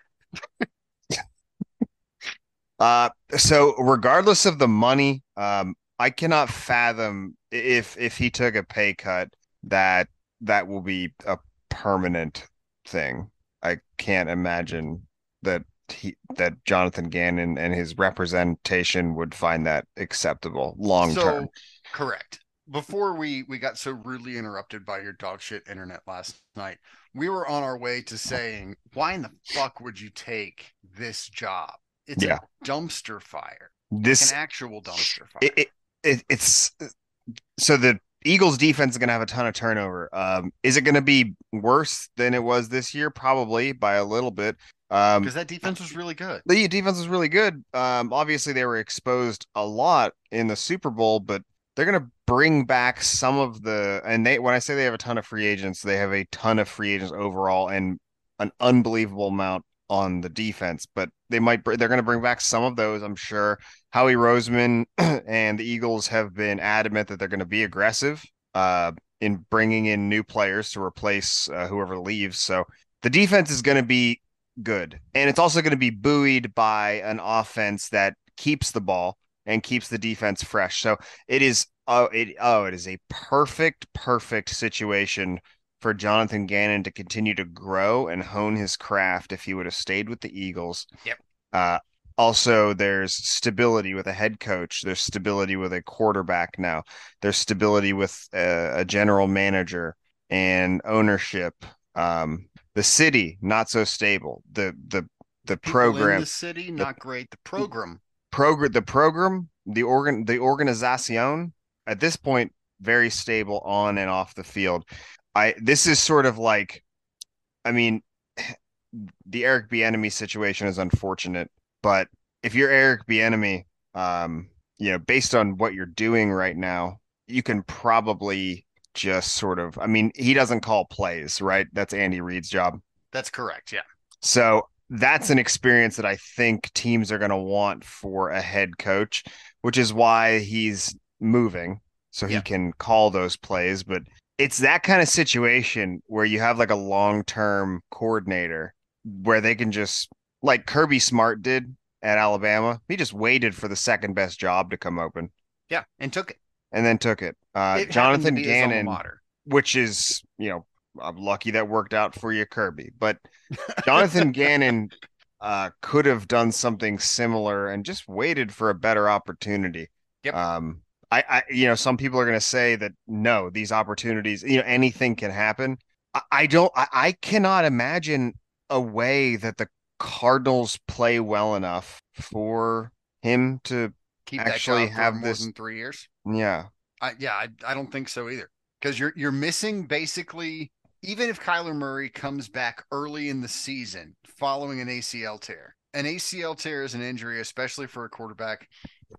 uh so regardless of the money, um I cannot fathom if if he took a pay cut that that will be a permanent thing. I can't imagine that he that Jonathan Gannon and his representation would find that acceptable long term. So, correct. Before we we got so rudely interrupted by your dog shit internet last night, we were on our way to saying, why in the fuck would you take this job? It's Yeah. a dumpster fire, This an actual dumpster fire. it, it, it it's so the Eagles defense is going to have a ton of turnover. Um, is it going to be worse than it was this year? Probably by a little bit. Um, because that defense was really good. the defense was really good. Um, obviously they were exposed a lot in the Super Bowl, but they're going to bring back some of the and they when I say they have a ton of free agents, they have a ton of free agents overall and an unbelievable amount on the defense, but they might br- they're going to bring back some of those, I'm sure. Howie Roseman and the Eagles have been adamant that they're going to be aggressive uh in bringing in new players to replace uh, whoever leaves. So the defense is going to be good. And it's also going to be buoyed by an offense that keeps the ball and keeps the defense fresh. So it is oh it oh it is a perfect perfect situation for Jonathan Gannon to continue to grow and hone his craft if he would have stayed with the Eagles. Yep. Uh also there's stability with a head coach, there's stability with a quarterback now. There's stability with a, a general manager and ownership. Um the city not so stable. The the the People program the city not great. The program program the program the organ the organization at this point very stable on and off the field i this is sort of like i mean the eric Bieniemy situation is unfortunate but if you're eric Bieniemy, um you know based on what you're doing right now you can probably just sort of i mean he doesn't call plays right that's andy reid's job that's correct. Yeah. so that's an experience that I think teams are going to want for a head coach, which is why he's moving so he Yeah. can call those plays. But it's that kind of situation where you have like a long term coordinator where they can just, like Kirby Smart did at Alabama, he just waited for the second best job to come open Yeah. And took it. and then took it. Uh, it Jonathan Gannon which is you know I'm lucky that worked out for you, Kirby. But Jonathan Gannon uh, could have done something similar and just waited for a better opportunity. Yep. Um, I, I, you know, some people are going to say that no, these opportunities, you know, anything can happen. I, I don't, I, I cannot imagine a way that the Cardinals play well enough for him to, Keep actually have more this- than three years. yeah, I, yeah, I, I don't think so either. Because you're you're missing basically even if Kyler Murray comes back early in the season following an ACL tear. An ACL tear is an injury, especially for a quarterback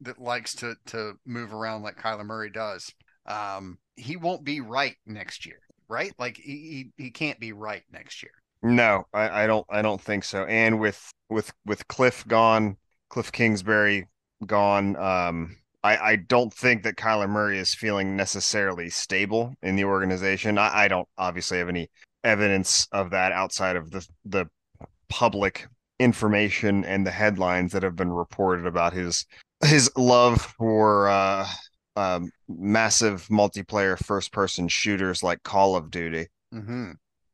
that likes to to move around like Kyler Murray does. Um, he won't be right next year, right? Like he he, he can't be right next year. No, I, I don't I don't think so. And with with with Cliff gone, Cliff Kingsbury gone, um I, I don't think that Kyler Murray is feeling necessarily stable in the organization. I, I don't obviously have any evidence of that outside of the the public information and the headlines that have been reported about his his love for uh um massive multiplayer first person shooters like Call of Duty Mm-hmm.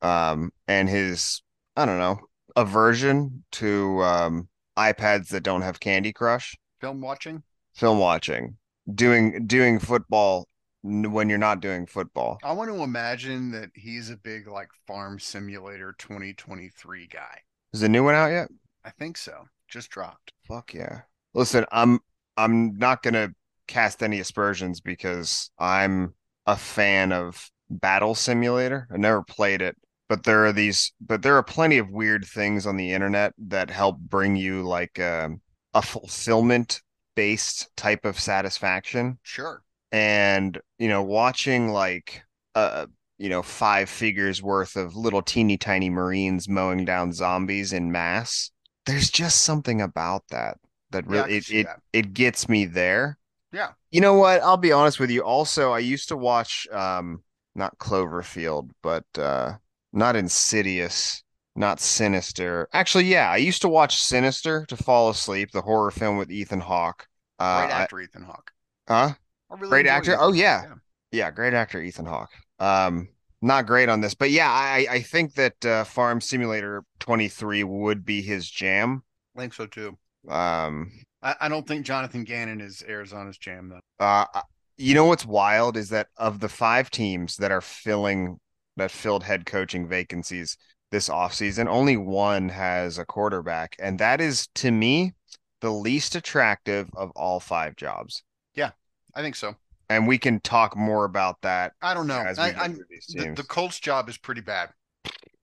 um, and his I don't know aversion to um, iPads that don't have Candy Crush, Film watching. film watching, doing doing football when you're not doing football. I want to imagine that he's a big like Farm Simulator 2023 guy. Is the new one out yet? I think so. Just dropped. Fuck yeah! Listen, I'm I'm not gonna cast any aspersions because I'm a fan of Battle Simulator. I never played it, but there are these, but there are plenty of weird things on the internet that help bring you like um, a fulfillment based type of satisfaction. Sure. And you know, watching like uh you know five figures worth of little teeny tiny Marines mowing down zombies in mass. There's just something about that that really can it, it that. it gets me there. Yeah. You know what? I'll be honest with you. Also, I used to watch um not Cloverfield, but uh, not Insidious, not Sinister. Actually, yeah, I used to watch Sinister to fall asleep, the horror film with Ethan Hawke. Uh, Great I- actor Ethan Hawke. huh? Really Great actor? Ethan Oh, Hawke, yeah. Yeah, great actor Ethan Hawke. Um, not great on this, but yeah, I I think that uh, Farm Simulator 23 would be his jam. I think so too. Um, I, I don't think Jonathan Gannon is Arizona's jam though. uh, you know what's wild is that of the five teams that are filling that filled head coaching vacancies this offseason, only one has a quarterback, and that is to me the least attractive of all five jobs. Yeah, I think so. And we can talk more about that I don't know. I, go I, through these the, the Colts job is pretty bad.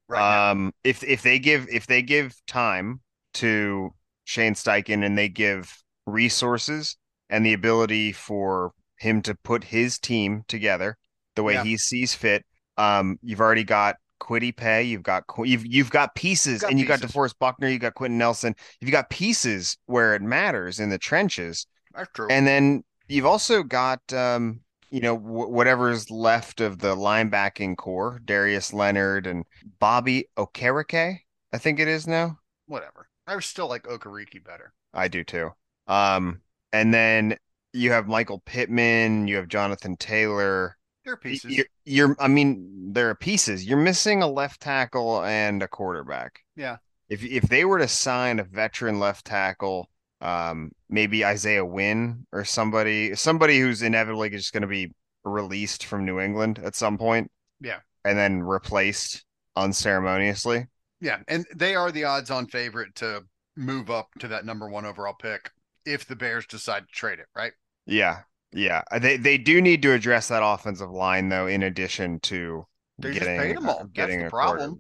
Right now. um if if they give if they give time to Shane Steichen and they give resources and the ability for him to put his team together the way Yeah. he sees fit um you've already got Kwity Paye you've got you've you've got pieces got and you've got. DeForest Buckner you've got Quenton Nelson you've got pieces where it matters in the trenches That's true. and then you've also got, um, you know, wh- whatever's left of the linebacking core, Darius Leonard and Bobby Okereke, I think it is now. Whatever. I still like Okariki better. I do too. Um, and then you have Michael Pittman, you have Jonathan Taylor. They're pieces. You're, you're, I mean, there are pieces. You're missing a left tackle and a quarterback. Yeah. If if they were to sign a veteran left tackle, um, maybe Isaiah Wynn or somebody, somebody who's inevitably just going to be released from New England at some point. Yeah. And then replaced unceremoniously. Yeah, and they are the odds-on favorite to move up to that number one overall pick if the Bears decide to trade it. Right? Yeah. Yeah. Uh, They they do need to address that offensive line though, in addition to They just getting paid 'em all. That's getting the a problem.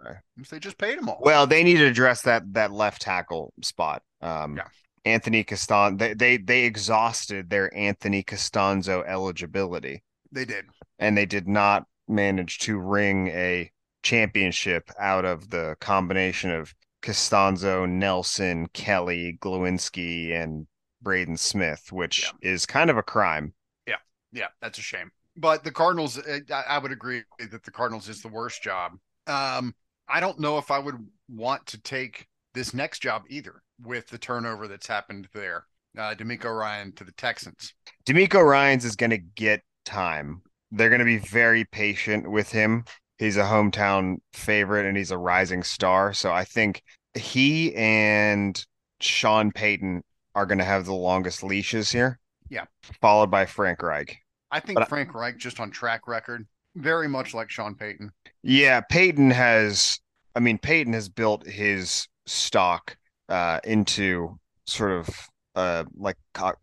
They just paid them all. Well, they need to address that that left tackle spot. Um, Yeah. Anthony Castan they, they they exhausted their Anthony Castonzo eligibility, they did. and they did not manage to wring a championship out of the combination of Castonzo, Nelson, Kelly, Glowinski, and Braden Smith, which is kind of a crime. Yeah, Yeah. that's a shame. But the Cardinals, I, I would agree that the Cardinals is the worst job. Um, I don't know if I would want to take this next job either with the turnover that's happened there. Uh, DeMeco Ryan to the Texans. DeMeco Ryans is going to get time. They're going to be very patient with him. He's a hometown favorite and he's a rising star. So I think he and Sean Payton are going to have the longest leashes here. Yeah. Followed by Frank Reich. I think But Frank Reich, just on track record, very much like Sean Payton. Yeah. Payton has, I mean, Payton has built his stock uh, into sort of uh, like,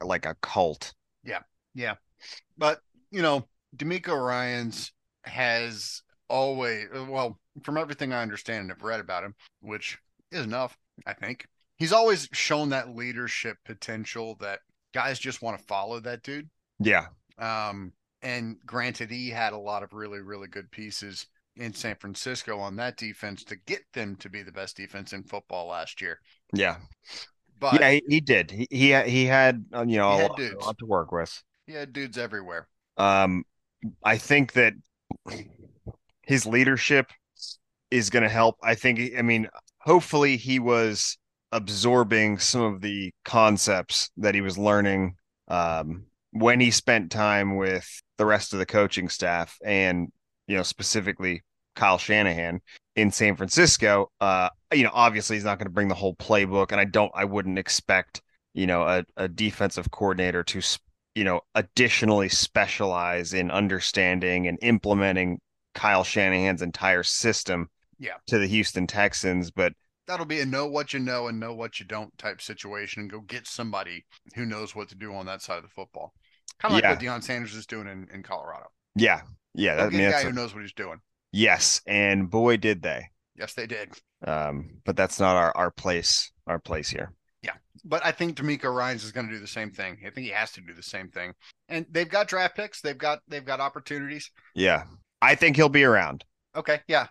like a cult. Yeah. Yeah. But, you know, DeMeco Ryans has always, well, from everything I understand and have read about him, which is enough, I think, he's always shown that leadership potential that guys just want to follow that dude. Yeah. Um, and granted, he had a lot of really, really good pieces in San Francisco on that defense to get them to be the best defense in football last year. Yeah. But yeah, he, he did. He, he, had- he had, uh, you know, He a lot, a lot to work with. he had dudes everywhere. Um, I think that his leadership is going to help. I think, I mean, hopefully he was absorbing some of the concepts that he was learning um, when he spent time with the rest of the coaching staff and, you know, specifically Kyle Shanahan in San Francisco. Uh, you know, obviously he's not going to bring the whole playbook, and I don't, I wouldn't expect, you know, a, a defensive coordinator to, you know, additionally specialize in understanding and implementing Kyle Shanahan's entire system Yeah. to the Houston Texans. But That'll be a know what you know and know what you don't type situation and go get somebody who knows what to do on that side of the football. Kind of like Yeah. what Deion Sanders is doing in, in Colorado. yeah, yeah, that, I mean, guy a- who knows what he's doing. yes, and boy, did they. Yes, they did. Um, but that's not our, our place, our place here. Yeah. But I think DeMeco Ryan's is going to do the same thing. I think he has to do the same thing. And they've got draft picks. They've got they've got opportunities. Yeah, I think he'll be around. Okay, yeah,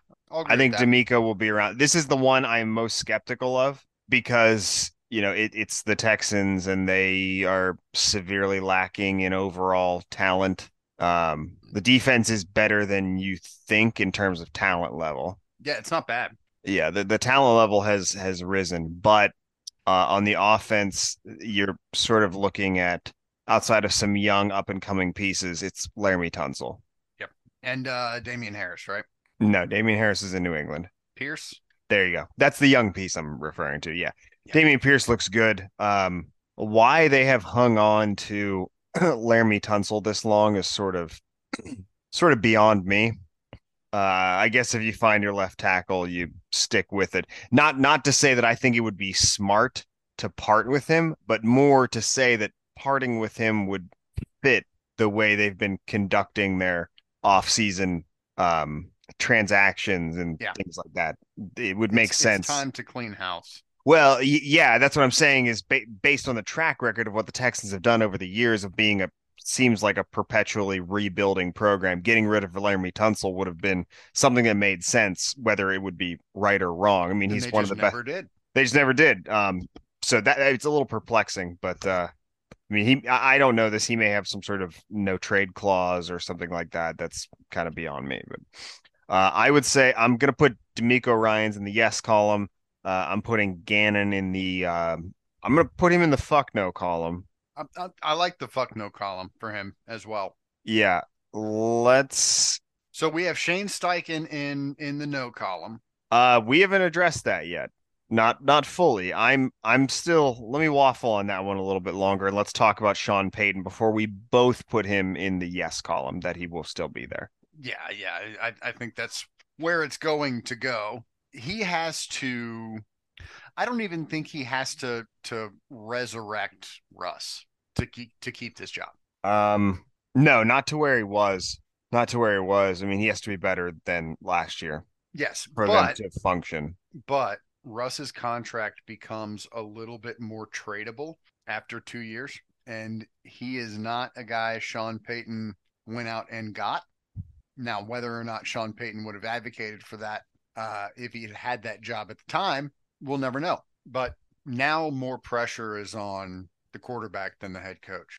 I think. DeMeco will be around. This is the one I'm most skeptical of because you know it, it's the Texans and they are severely lacking in overall talent Um, the defense is better than you think in terms of talent level. Yeah, it's not bad. Yeah, the, the talent level has has risen, but uh, on the offense, you're sort of looking at outside of some young up and coming pieces, it's Laremy Tunsil. And uh Damien Harris, right? No, Damien Harris is in New England. Pierce. There you go. That's the young piece I'm referring to. Yeah. Yeah. Dameon Pierce looks good. Um, why they have hung on to Laremy Tunsil this long is sort of sort of beyond me. Uh, I guess if you find your left tackle, you stick with it. Not not to say that I think it would be smart to part with him, but more to say that parting with him would fit the way they've been conducting their off-season um, transactions and Yeah. things like that. It would make It's- sense. It's time to clean house. Well, y- yeah, that's what I'm saying is ba- based on the track record of what the Texans have done over the years of being a seems like a perpetually rebuilding program. Getting rid of Laremy Tunsil would have been something that made sense, whether it would be right or wrong. I mean, And he's one of the best. did. They just never did. Um, so that it's a little perplexing, but uh, I mean, he I I don't know this. He may have some sort of no trade clause or something like that. That's kind of beyond me. But uh, I would say I'm gonna put DeMeco Ryan's in the yes column. Uh, I'm putting Gannon in the. Um, I'm gonna put him in the fuck no column. I, I, I like the fuck no column for him as well. Yeah, let's. So we have Shane Steichen in in the no column. Uh, we haven't addressed that yet. Not not fully. I'm I'm still. Let me waffle on that one a little bit longer, and let's talk about Sean Payton before we both put him in the yes column. That he will still be there. Yeah, yeah. I, I think that's where it's going to go. He has to I don't even think he has to to resurrect Russ to keep to keep this job. Um, no, not to where he was. Not to where he was. I mean, he has to be better than last year Yes, for but them to function. but Russ's contract becomes a little bit more tradable after two years, and he is not a guy Sean Payton went out and got. Now, whether or not Sean Payton would have advocated for that uh, if he had had that job at the time, we'll never know. But now more pressure is on the quarterback than the head coach,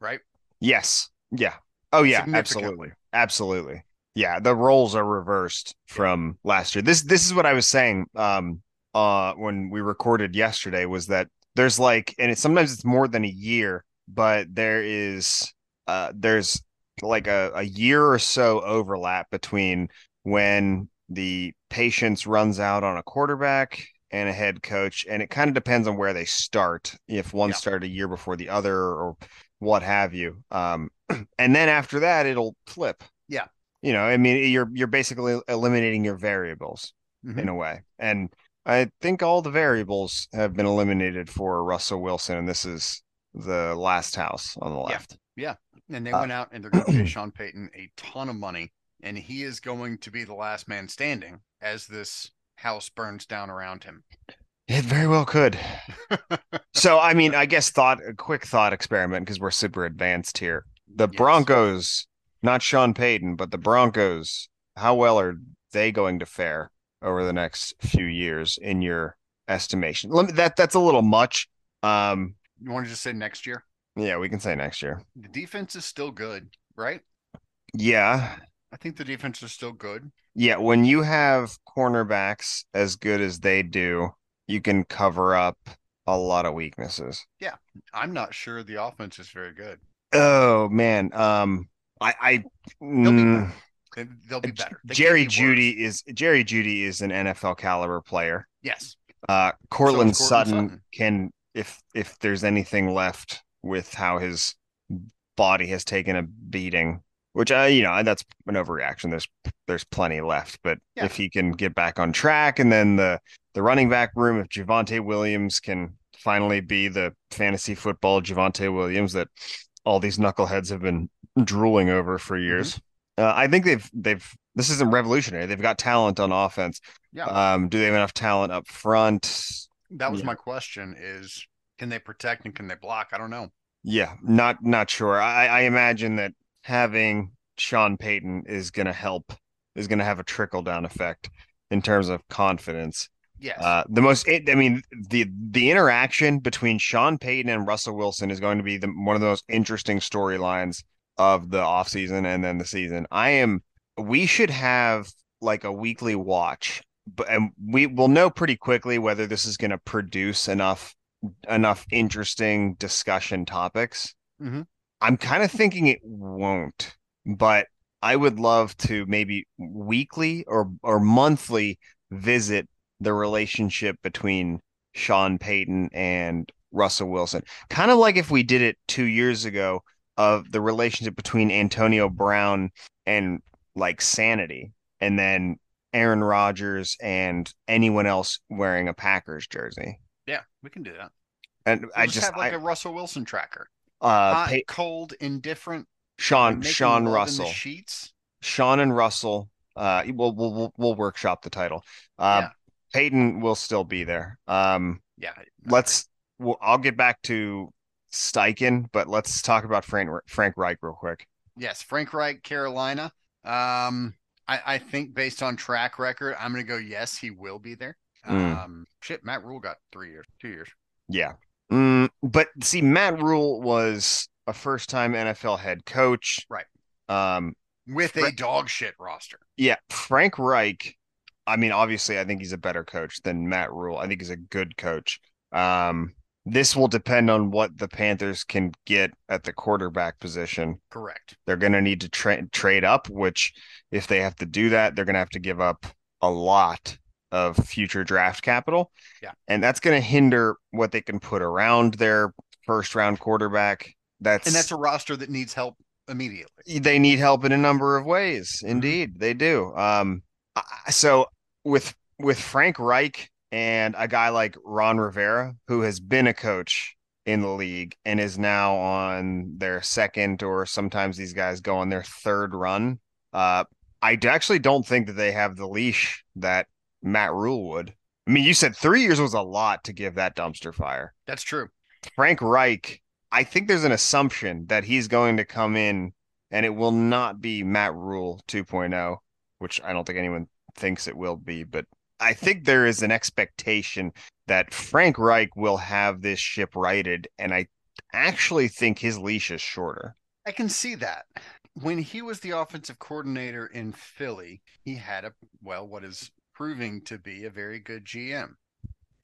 right? Yes. Yeah. Oh yeah, absolutely. Absolutely. Yeah, the roles are reversed from last year. This this is what I was saying um uh when we recorded yesterday was that there's like and it sometimes it's more than a year, but there is uh there's like a, a year or so overlap between when the patience runs out on a quarterback and a head coach and it kind of depends on where they start if one Yeah. started a year before the other or what have you um and then after that it'll flip Yeah. you know i mean you're you're basically eliminating your variables Mhm. in a way and i think all the variables have been eliminated for russell wilson and this is the last house on the left. Yeah. left And they Uh, went out and they're going to pay Sean Payton a ton of money, and he is going to be the last man standing as this house burns down around him. it very well could so i mean i guess thought a quick thought experiment because we're super advanced here the Yes. broncos not sean payton but the broncos how well are they going to fare over the next few years in your estimation Let me, that that's a little much um You want to just say next year? yeah we can say next year The defense is still good, right? yeah I think the defense is still good. yeah when you have cornerbacks as good as they do you can cover up a lot of weaknesses Yeah. I'm not sure the offense is very good. Oh man, um, I, I, mm, They'll be better. They Jerry be. Judy is Jerry Jeudy is an NFL caliber player. Yes. Uh, Cortland Courtland Sutton, Sutton. can if if there's anything left with how his body has taken a beating, which I you know that's an overreaction. There's there's plenty left, but Yeah. if he can get back on track, and then the the running back room, if Javonte Williams can finally be the fantasy football Javonte Williams that all these knuckleheads have been drooling over for Mm-hmm. Uh, I think they've they've this isn't revolutionary. They've got talent on offense. Yeah. Um, do they have enough talent up front? That was Yeah. my question is can they protect and can they block? I don't know. Yeah, not not sure. I, I imagine that having Sean Payton is going to help, is going to have a trickle down effect in terms of confidence. Yes. Uh, the most, I mean, the the interaction between Sean Payton and Russell Wilson is going to be the one of the most interesting storylines of the off season and then the season. I am. We should have like a weekly watch, but and we will know pretty quickly whether this is going to produce enough enough interesting discussion topics. Mhm. I'm kind of thinking it won't, but I would love to maybe weekly or or monthly visit the relationship between Sean Payton and Russell Wilson. Kind of like if we did it 2 years ago of the relationship between Antonio Brown and like Sanity and then Aaron Rodgers and anyone else wearing a Packers jersey. Yeah, we can do that. And We'll I just, just have like I, a Russell Wilson tracker. uh Hot, Pay- cold, indifferent. Sean Sean love in the Russell. sheets. Sean and Russell. Uh, we'll we'll we'll, we'll workshop the title. Uh, Yeah. Payton will still be there. Um, Yeah. let's. Well, I'll get back to Steichen, but let's talk about Frank Frank Reich real quick. Yes, Frank Reich, Carolina. Um, I, I think based on track record, I'm gonna go yes, he will be there. Mm. Um, shit, Matt Rhule got three years, two years. Yeah. Mm, but see, Matt Rhule was a first time NFL head coach. Right. Um, with a Fra- dog shit roster. yeah, Frank Reich. I mean, obviously, I think he's a better coach than Matt Rhule. I think he's a good coach. Um, this will depend on what the Panthers can get at the quarterback position. Correct. They're going to need to tra- trade up, which, if they have to do that, they're going to have to give up a lot of future draft capital. Yeah. And that's going to hinder what they can put around their first round quarterback. That's And that's a roster that needs help immediately. they need help in a number of ways. Indeed, they do. Um, so with with Frank Reich and a guy like Ron Rivera, who has been a coach in the league and is now on their second, or sometimes these guys go on their third run. Uh, I actually don't think that they have the leash that Matt Rhule would. I mean, you said three years was a lot to give that dumpster fire. That's true. Frank Reich, I think there's an assumption that he's going to come in and it will not be Matt Rhule 2.0, which I don't think anyone thinks it will be, but I think there is an expectation that Frank Reich will have this ship righted, and I actually think his leash is shorter. I can see that. When he was the offensive coordinator in Philly, he had a well, what is proving to be a very good GM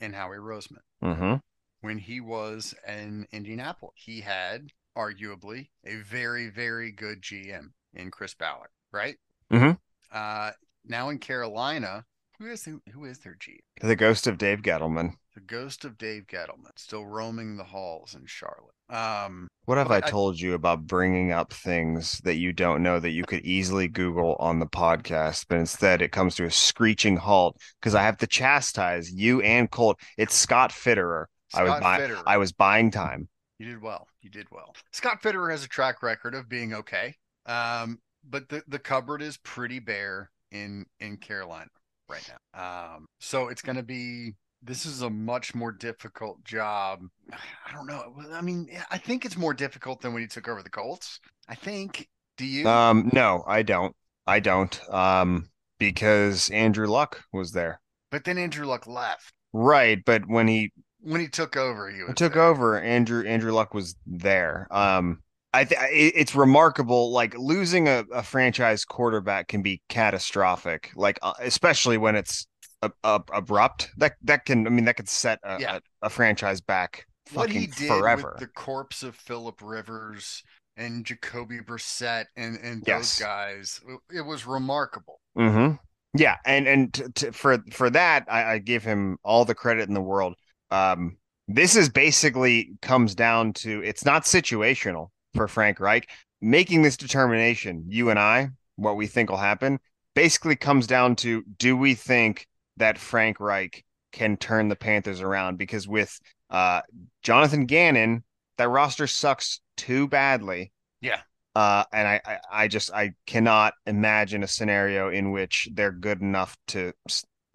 in Howie Roseman. Mm-hmm. When he was in Indianapolis, he had arguably a very, very good GM in Chris Ballard, right? Mhm. Uh, now in Carolina, who is who, who is their GM? The ghost of Dave Gettleman. The ghost of Dave Gettleman, still roaming the halls in Charlotte. Um, What have I I- told you about bringing up things that you don't know that you could easily Google on the podcast, but instead it comes to a screeching halt because I have to chastise you and Colt. It's Scott Fitterer. I was Scott buying. Fitterer. I was buying time. You did well. You did well. Scott Fitterer has a track record of being okay. Um, but the, the cupboard is pretty bare in in Carolina right now. Um, so it's gonna be this is a much more difficult job. I don't know. I mean, I think it's more difficult than when he took over the Colts. I think. Do you? Um, no, I don't. I don't. Um, because Andrew Luck was there. but then Andrew Luck left. Right, but when he When he took over, he was took there. over, Andrew Andrew Luck was there. Um, I think it's remarkable. Like losing a, a franchise quarterback can be catastrophic. Like uh, especially when it's a, abrupt. That that can I mean that could set a, Yeah. a, a franchise back what he did forever. with the corpse of Philip Rivers and Jacoby Brissett and and Yes. those guys, it- it was remarkable. Mm-hmm. Yeah, and and t- t- for for that, I, I give him all the credit in the world. Um, this is basically comes down to it's not situational for Frank Reich making this determination. You and I, what we think will happen, basically comes down to do we think that Frank Reich can turn the Panthers around? Because with uh, Jonathan Gannon, that roster sucks too badly. Yeah. Uh, and I, I, I just I cannot imagine a scenario in which they're good enough to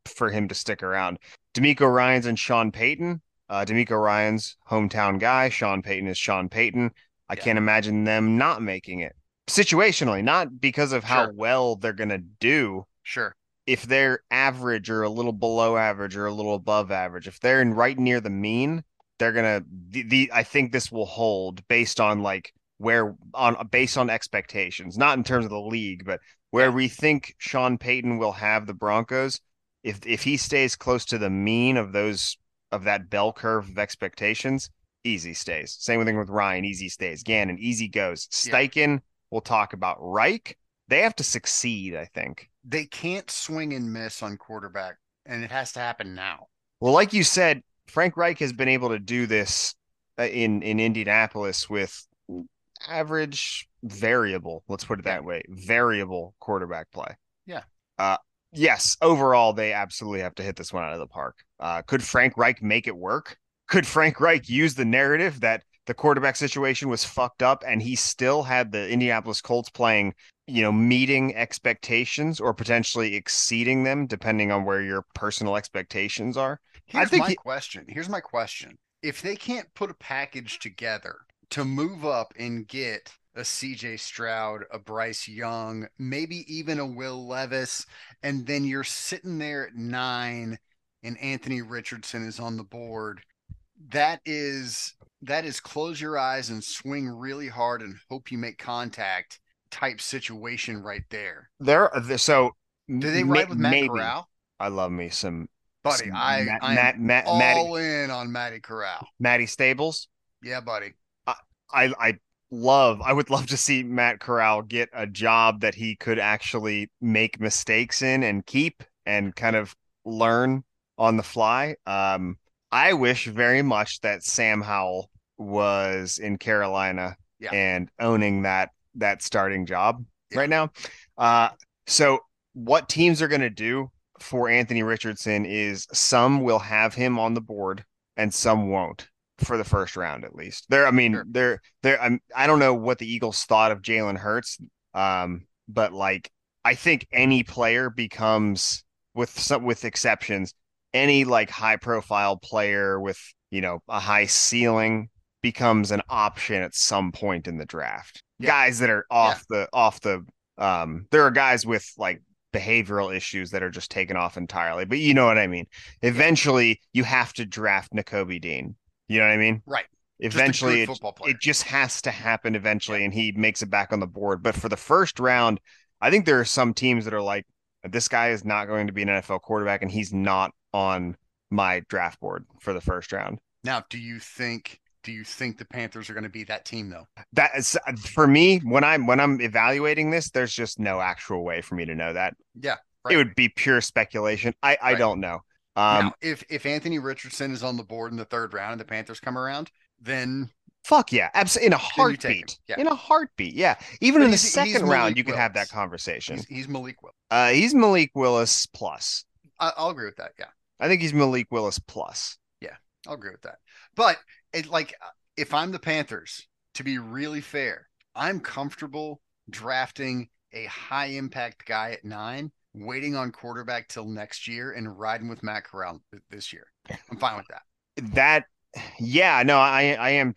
for him to stick around. DeMeco Ryan's and Sean Payton. Uh, DeMeco Ryan's hometown guy. Sean Payton is Sean Payton. I Yeah. can't imagine them not making it situationally, not because of how Sure. well they're gonna do. Sure. If they're average or a little below average or a little above average, if they're in right near the mean, they're gonna the, the I think this will hold based on like where on based on expectations, not in terms of the league, but where we think Sean Payton will have the Broncos. If if he stays close to the mean of those of that bell curve of expectations, easy stays. Same thing with Ryan, easy stays. Gannon, easy goes. Steichen, yeah. we'll talk about. Reich, they have to succeed, I think. They can't swing and miss on quarterback, and it has to happen now. Well, like you said, Frank Reich has been able to do this uh, in in Indianapolis with average variable, let's put it that way, variable quarterback play. Yeah. Uh yes, overall they absolutely have to hit this one out of the park. Uh could Frank Reich make it work? Could Frank Reich use the narrative that the quarterback situation was fucked up and he still had the Indianapolis Colts playing, you know, meeting expectations or potentially exceeding them depending on where your personal expectations are? Here's I think my he... question. Here's my question. If they can't put a package together to move up and get a CJ Stroud, a Bryce Young, maybe even a Will Levis, and then you're sitting there at nine and Anthony Richardson is on the board. That is that is close your eyes and swing really hard and hope you make contact type situation right there. There so do they ride with Matt maybe. Corral? I love me some buddy. Some I Matt, I Matt, Matt, all Matty, in on Matty Corral. Matty Stables. Yeah, buddy. I I love I would love to see Matt Corral get a job that he could actually make mistakes in and keep and kind of learn on the fly. Um I wish very much that Sam Howell was in Carolina yeah. and owning that that starting job yeah. right now. Uh so what teams are going to do for Anthony Richardson is some will have him on the board and some won't for the first round at least. There, I mean, sure. they're there. I'm I don't know what the Eagles thought of Jalen Hurts, um, but like I think any player becomes with some with exceptions, any like high profile player with you know a high ceiling becomes an option at some point in the draft. Yeah. Guys that are off yeah. the off the um, there are guys with like behavioral issues that are just taken off entirely. But you know what I mean. Eventually, you have to draft Nakobe Dean you know what I mean? Right. Eventually, it, it, just has to happen eventually, yeah. and he makes it back on the board. But for the first round, I think there are some teams that are like, this guy is not going to be an NFL quarterback, and he's not on my draft board for the first round. Now, do you think do you think the Panthers are going to be that team though? That is for me when I'm when I'm evaluating this, there's just no actual way for me to know that. Yeah. Right. It would be pure speculation. I I don't know. Um, now, if if Anthony Richardson is on the board in the third round and the Panthers come around, then fuck yeah, absolutely in a heartbeat. Yeah. In a heartbeat, yeah. Even but in the second round, you could have that conversation. He's, he's Malik Willis. Uh, he's Malik Willis plus. I, will agree with that. Yeah, I think he's Malik Willis plus. Yeah, I'll agree with that. But it like if I'm the Panthers, to be really fair, I'm comfortable drafting a high impact guy at nine waiting on quarterback till next year and riding with Matt Corral this year. I'm fine with that. That, yeah, no, I, I am,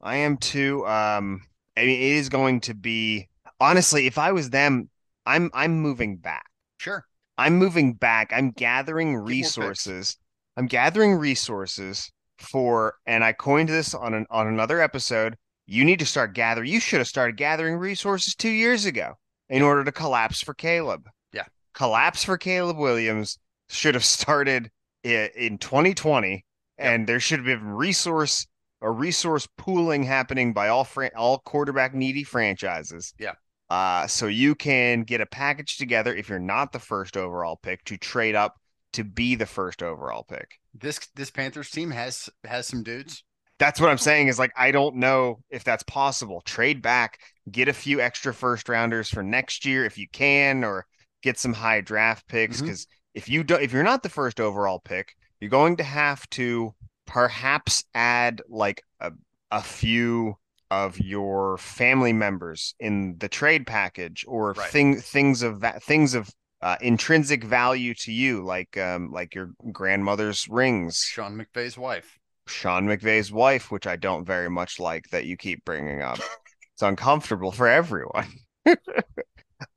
I am too. Um, I mean, it is going to be honestly, if I was them, I'm, I'm moving back. Sure. I'm moving back. I'm gathering resources. I'm gathering resources for, and I coined this on an, on another episode. You need to start gathering. You should have started gathering resources two years ago in order to collapse for Caleb Yeah, collapse for Caleb Williams should have started in 2020, yep. and there should have been resource a resource pooling happening by all fran- all quarterback needy franchises. Yeah. Uh, so you can get a package together if you're not the first overall pick to trade up to be the first overall pick. This this Panthers team has has some dudes. That's what I'm saying is like I don't know if that's possible. Trade back, get a few extra first rounders for next year if you can, or get some high draft picks because mm-hmm. if you don't, if you're not the first overall pick, you're going to have to perhaps add like a, a few of your family members in the trade package or right. thing things of things of uh, intrinsic value to you like um like your grandmother's rings. Sean McVay's wife. Sean McVay's wife which I don't very much like that you keep bringing up. It's uncomfortable for everyone.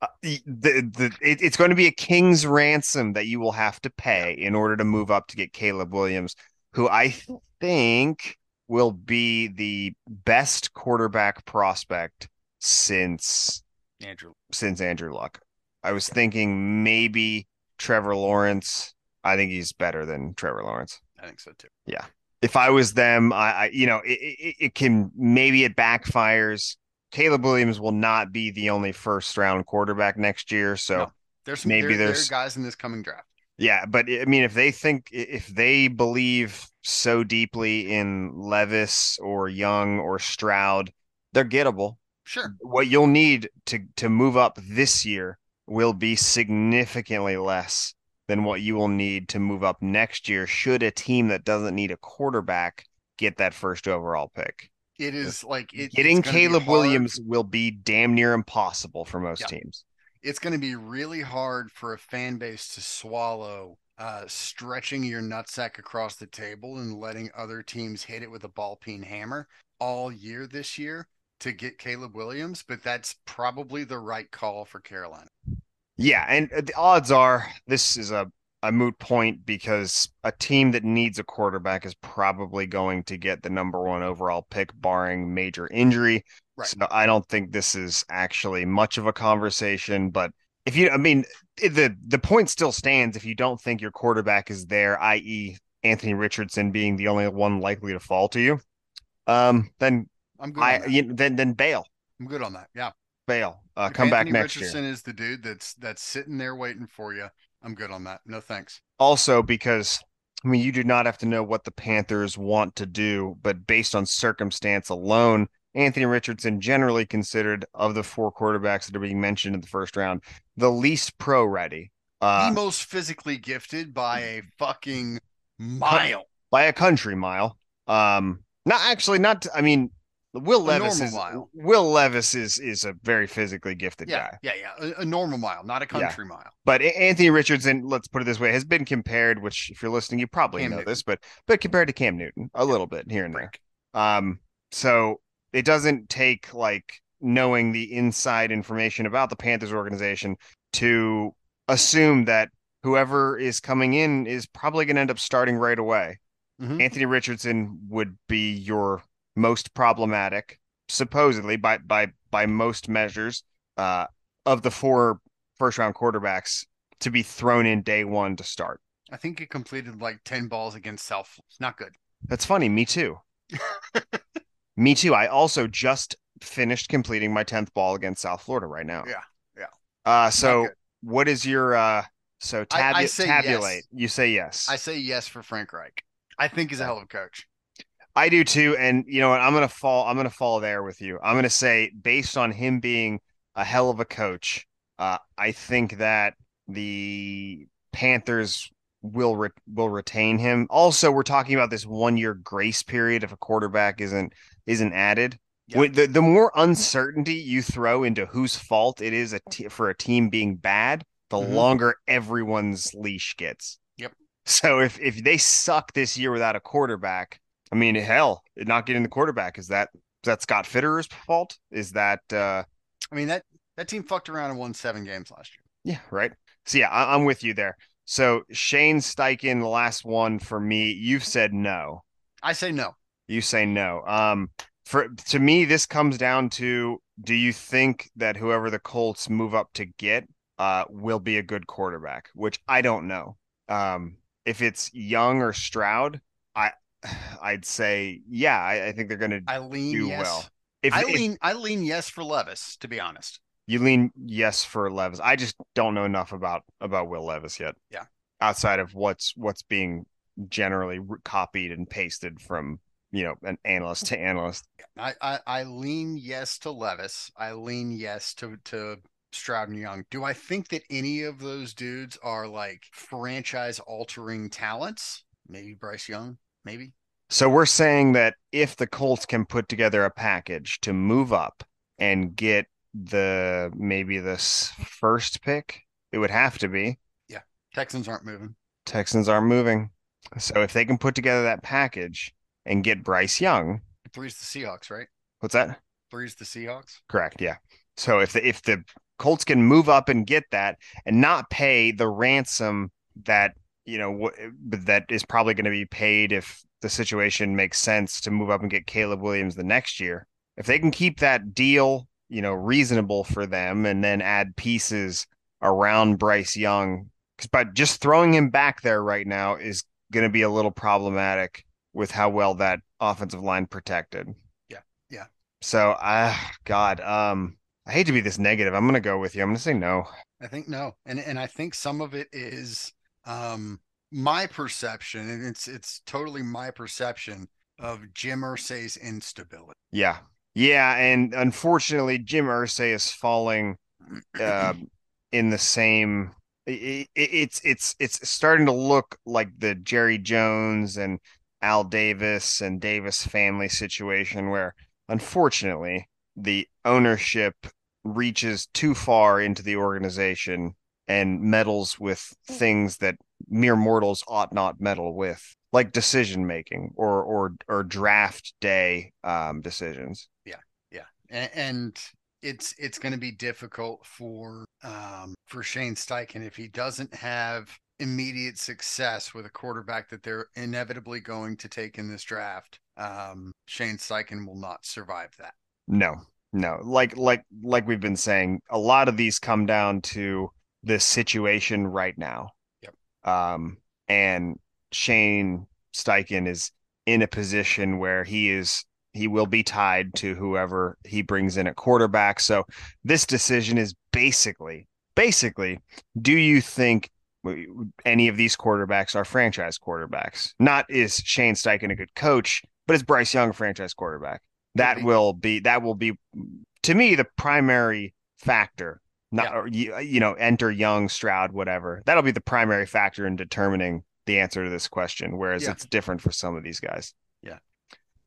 Uh, the, the it, it's going to be a king's ransom that you will have to pay in order to move up to get Caleb Williams, who I think will be the best quarterback prospect since Andrew. since Andrew Luck. I was thinking maybe Trevor Lawrence. I think he's better than Trevor Lawrence. I think so too. Yeah. If I was them, I, I you know, it, it, it can maybe it backfires. Caleb Williams will not be the only first round quarterback next year. So No. There's some, Maybe there, there are there's- guys in this coming draft. yeah, but I mean, if they think if they believe so deeply in Levis or Young or Stroud, they're gettable. Sure. What you'll need to to move up this year will be significantly less than what you will need to move up next year. Should a team that doesn't need a quarterback get that first overall pick, It is like it, getting Caleb Williams will be damn near impossible for most Yeah. teams. It's going to be really hard for a fan base to swallow uh, stretching your nutsack across the table and letting other teams hit it with a ball peen hammer all year this year to get Caleb Williams. But that's probably the right call for Carolina. Yeah, and uh, the odds are this is a, a moot point because a team that needs a quarterback is probably going to get the number one overall pick, barring major injury. Right. So I don't think this is actually much of a conversation. But if you, I mean, the the point still stands. If you don't think your quarterback is there, i.e., Anthony Richardson being the only one likely to fall to you, um, then I'm good. I you, then then bail, I'm good on that. Yeah. bail, uh, come back Anthony next year. Richardson is the dude that's that's sitting there waiting for you. I'm good on that. No thanks. also because I mean you do not have to know what the Panthers want to do, but based on circumstance alone, Anthony Richardson generally considered of the four quarterbacks that are being mentioned in the first round, the least pro ready. Uh, the most physically gifted by a fucking mile. by a country mile. Um not actually not I mean Will A Levis is mile. Will Levis is is a very physically gifted Yeah, guy. yeah, yeah. A, a normal mile, not a Yeah. country mile. But Anthony Richardson, let's put it this way, has been compared, which if you're listening, you probably Cam know Newton. this, but but compared to Cam Newton a little bit here and there. Um, so it doesn't take like knowing the inside information about the Panthers organization to assume that whoever is coming in is probably going to end up starting right away. Mhm. Anthony Richardson would be your most problematic, supposedly by by by most measures, uh, of the four first round quarterbacks to be thrown in day one to start. I think he completed like 10 balls against South. It's not good. That's funny. Me too. Me too. I also just finished completing my 10th ball against South Florida right now. Yeah, yeah. Uh, so what is your, uh, so I- tabu- I tabulate. yes. You say yes. I say yes for Frank Reich. I think he's a hell of a coach. I do too. And you know what? I'm gonna fall. I'm gonna fall there with you. I'm gonna say, based on him being a hell of a coach, uh, I think that the Panthers will re- will retain him. Also, we're talking about this one year grace period if a quarterback isn't isn't added. The, the more uncertainty you throw into whose fault it is a t- for a team being bad, the Mhm. longer everyone's leash gets. Yep. So if if they suck this year without a quarterback, I mean, hell, not getting the quarterback is that is that Scott Fitterer's fault? Is that uh I mean, that, that team fucked around and won seven games last year. yeah, right? So yeah, I, I'm with you there. So Shane Steichen, the last one for me. You've said no. I say no. You say no. Um, for to me, this comes down to: Do you think that whoever the Colts move up to get uh will be a good quarterback? Which I don't know. Um, if it's Young or Stroud, I I'd say yeah. I, I think they're going to I lean do yes. well. If, I if lean I lean yes for Levis, to be honest. you lean yes for Levis, I just don't know enough about about Will Levis yet. Yeah. outside of what's what's being generally copied and pasted from you know an analyst to analyst. I, I, I lean yes to Levis. I lean yes to to Stroud and Young. Do I think that any of those dudes are like franchise altering talents? Maybe Bryce Young, maybe. So we're saying that if the Colts can put together a package to move up and get the maybe this first pick, it would have to be Yeah. Texans aren't moving. Texans aren't moving. So if they can put together that package and get Bryce Young, Three's the Seahawks, right? what's that? Three's the Seahawks. Correct. Yeah. So if the if the Colts can move up and get that and not pay the ransom that you know wh- that is probably going to be paid if the situation makes sense to move up and get Caleb Williams the next year. If they can keep that deal, you know, reasonable for them and then add pieces around Bryce Young, because but just throwing him back there right now is going to be a little problematic with how well that offensive line protected. Yeah. Yeah. So, I, uh, God, um, I hate to be this negative. I'm going to go with you. I'm going to say no. I think no. And, and I think some of it is, um, my perception, and it's it's totally my perception of Jim Irsay's instability. Yeah, yeah, and unfortunately, Jim Irsay is falling uh, in the same. It, it, it's it's it's starting to look like the Jerry Jones and Al Davis and Davis family situation, where unfortunately the ownership reaches too far into the organization and meddles with things that mere mortals ought not meddle with, like decision making or or or draft day um, decisions. Yeah, yeah, and, and it's it's going to be difficult for um, for Shane Steichen if he doesn't have immediate success with a quarterback that they're inevitably going to take in this draft. Um, Shane Steichen will not survive that. No, no, like like like we've been saying, a lot of these come down to this situation right now. Um, and Shane Steichen is in a position where he is he will be tied to whoever he brings in at quarterback. So this decision is basically basically do you think any of these quarterbacks are franchise quarterbacks? Not is Shane Steichen a good coach, but is Bryce Young a franchise quarterback? That will be that will be to me the primary factor not yeah. or, you, you know enter young stroud whatever that'll be the primary factor in determining the answer to this question whereas yeah. it's different for some of these guys yeah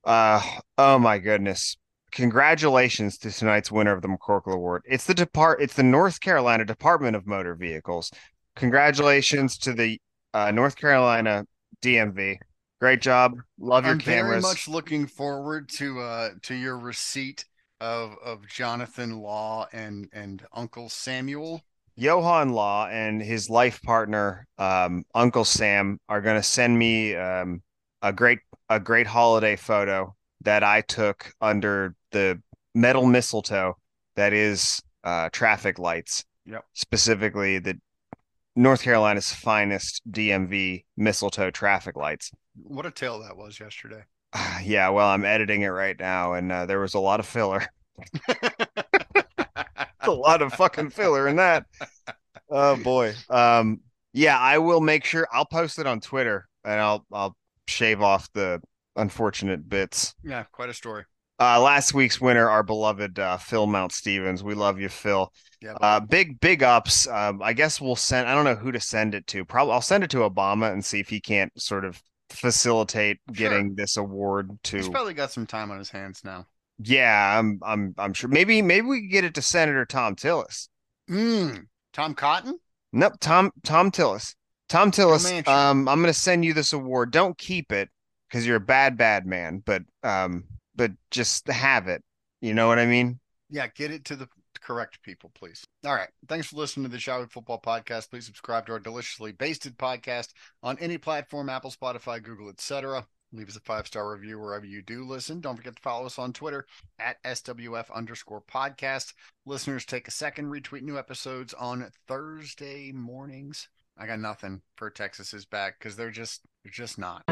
uh oh my goodness congratulations to tonight's winner of the mccorkle award it's the depart it's the north carolina department of motor vehicles congratulations to the uh, north carolina dmv great job love your I'm cameras very much looking forward to uh to your receipt of of Jonathan Law and and Uncle Samuel. Johan Law and his life partner, um, Uncle Sam, are going to send me um, a great a great holiday photo that I took under the metal mistletoe that is uh, traffic lights. Yep. Specifically, the North Carolina's finest DMV mistletoe traffic lights. What a tale that was yesterday. yeah, well, I'm editing it right now, and uh, there was a lot of filler. a lot of fucking filler in that. Oh boy. Um, yeah, I will make sure I'll post it on Twitter, and I'll I'll shave off the unfortunate bits. Yeah, quite a story. Uh, last week's winner, our beloved uh, Phil Mount Stevens. We love you, Phil. Yeah. Uh, big big ups. Um, I guess we'll send. I don't know who to send it to. Probably I'll send it to Obama and see if he can't sort of facilitate getting sure. this award to. He's probably got some time on his hands now. Yeah, I'm I'm I'm sure. Maybe maybe we can get it to Senator Tom Tillis. Mm, Tom Cotton? Nope, Tom Thom Tillis. Tom Tillis. Um, I'm gonna send you this award. Don't keep it because you're a bad bad man, but um, but just have it. You know what I mean? Yeah, get it to the correct people, please. All right. Thanks for listening to the We Football Podcast. Please subscribe to our deliciously basted podcast on any platform, Apple, Spotify, Google, etc. Leave us a five star review wherever you do listen. Don't forget to follow us on Twitter at SWF underscore podcast. Listeners, take a second, retweet new episodes on Thursday mornings. I got nothing for Texas is back because they're just they're just not.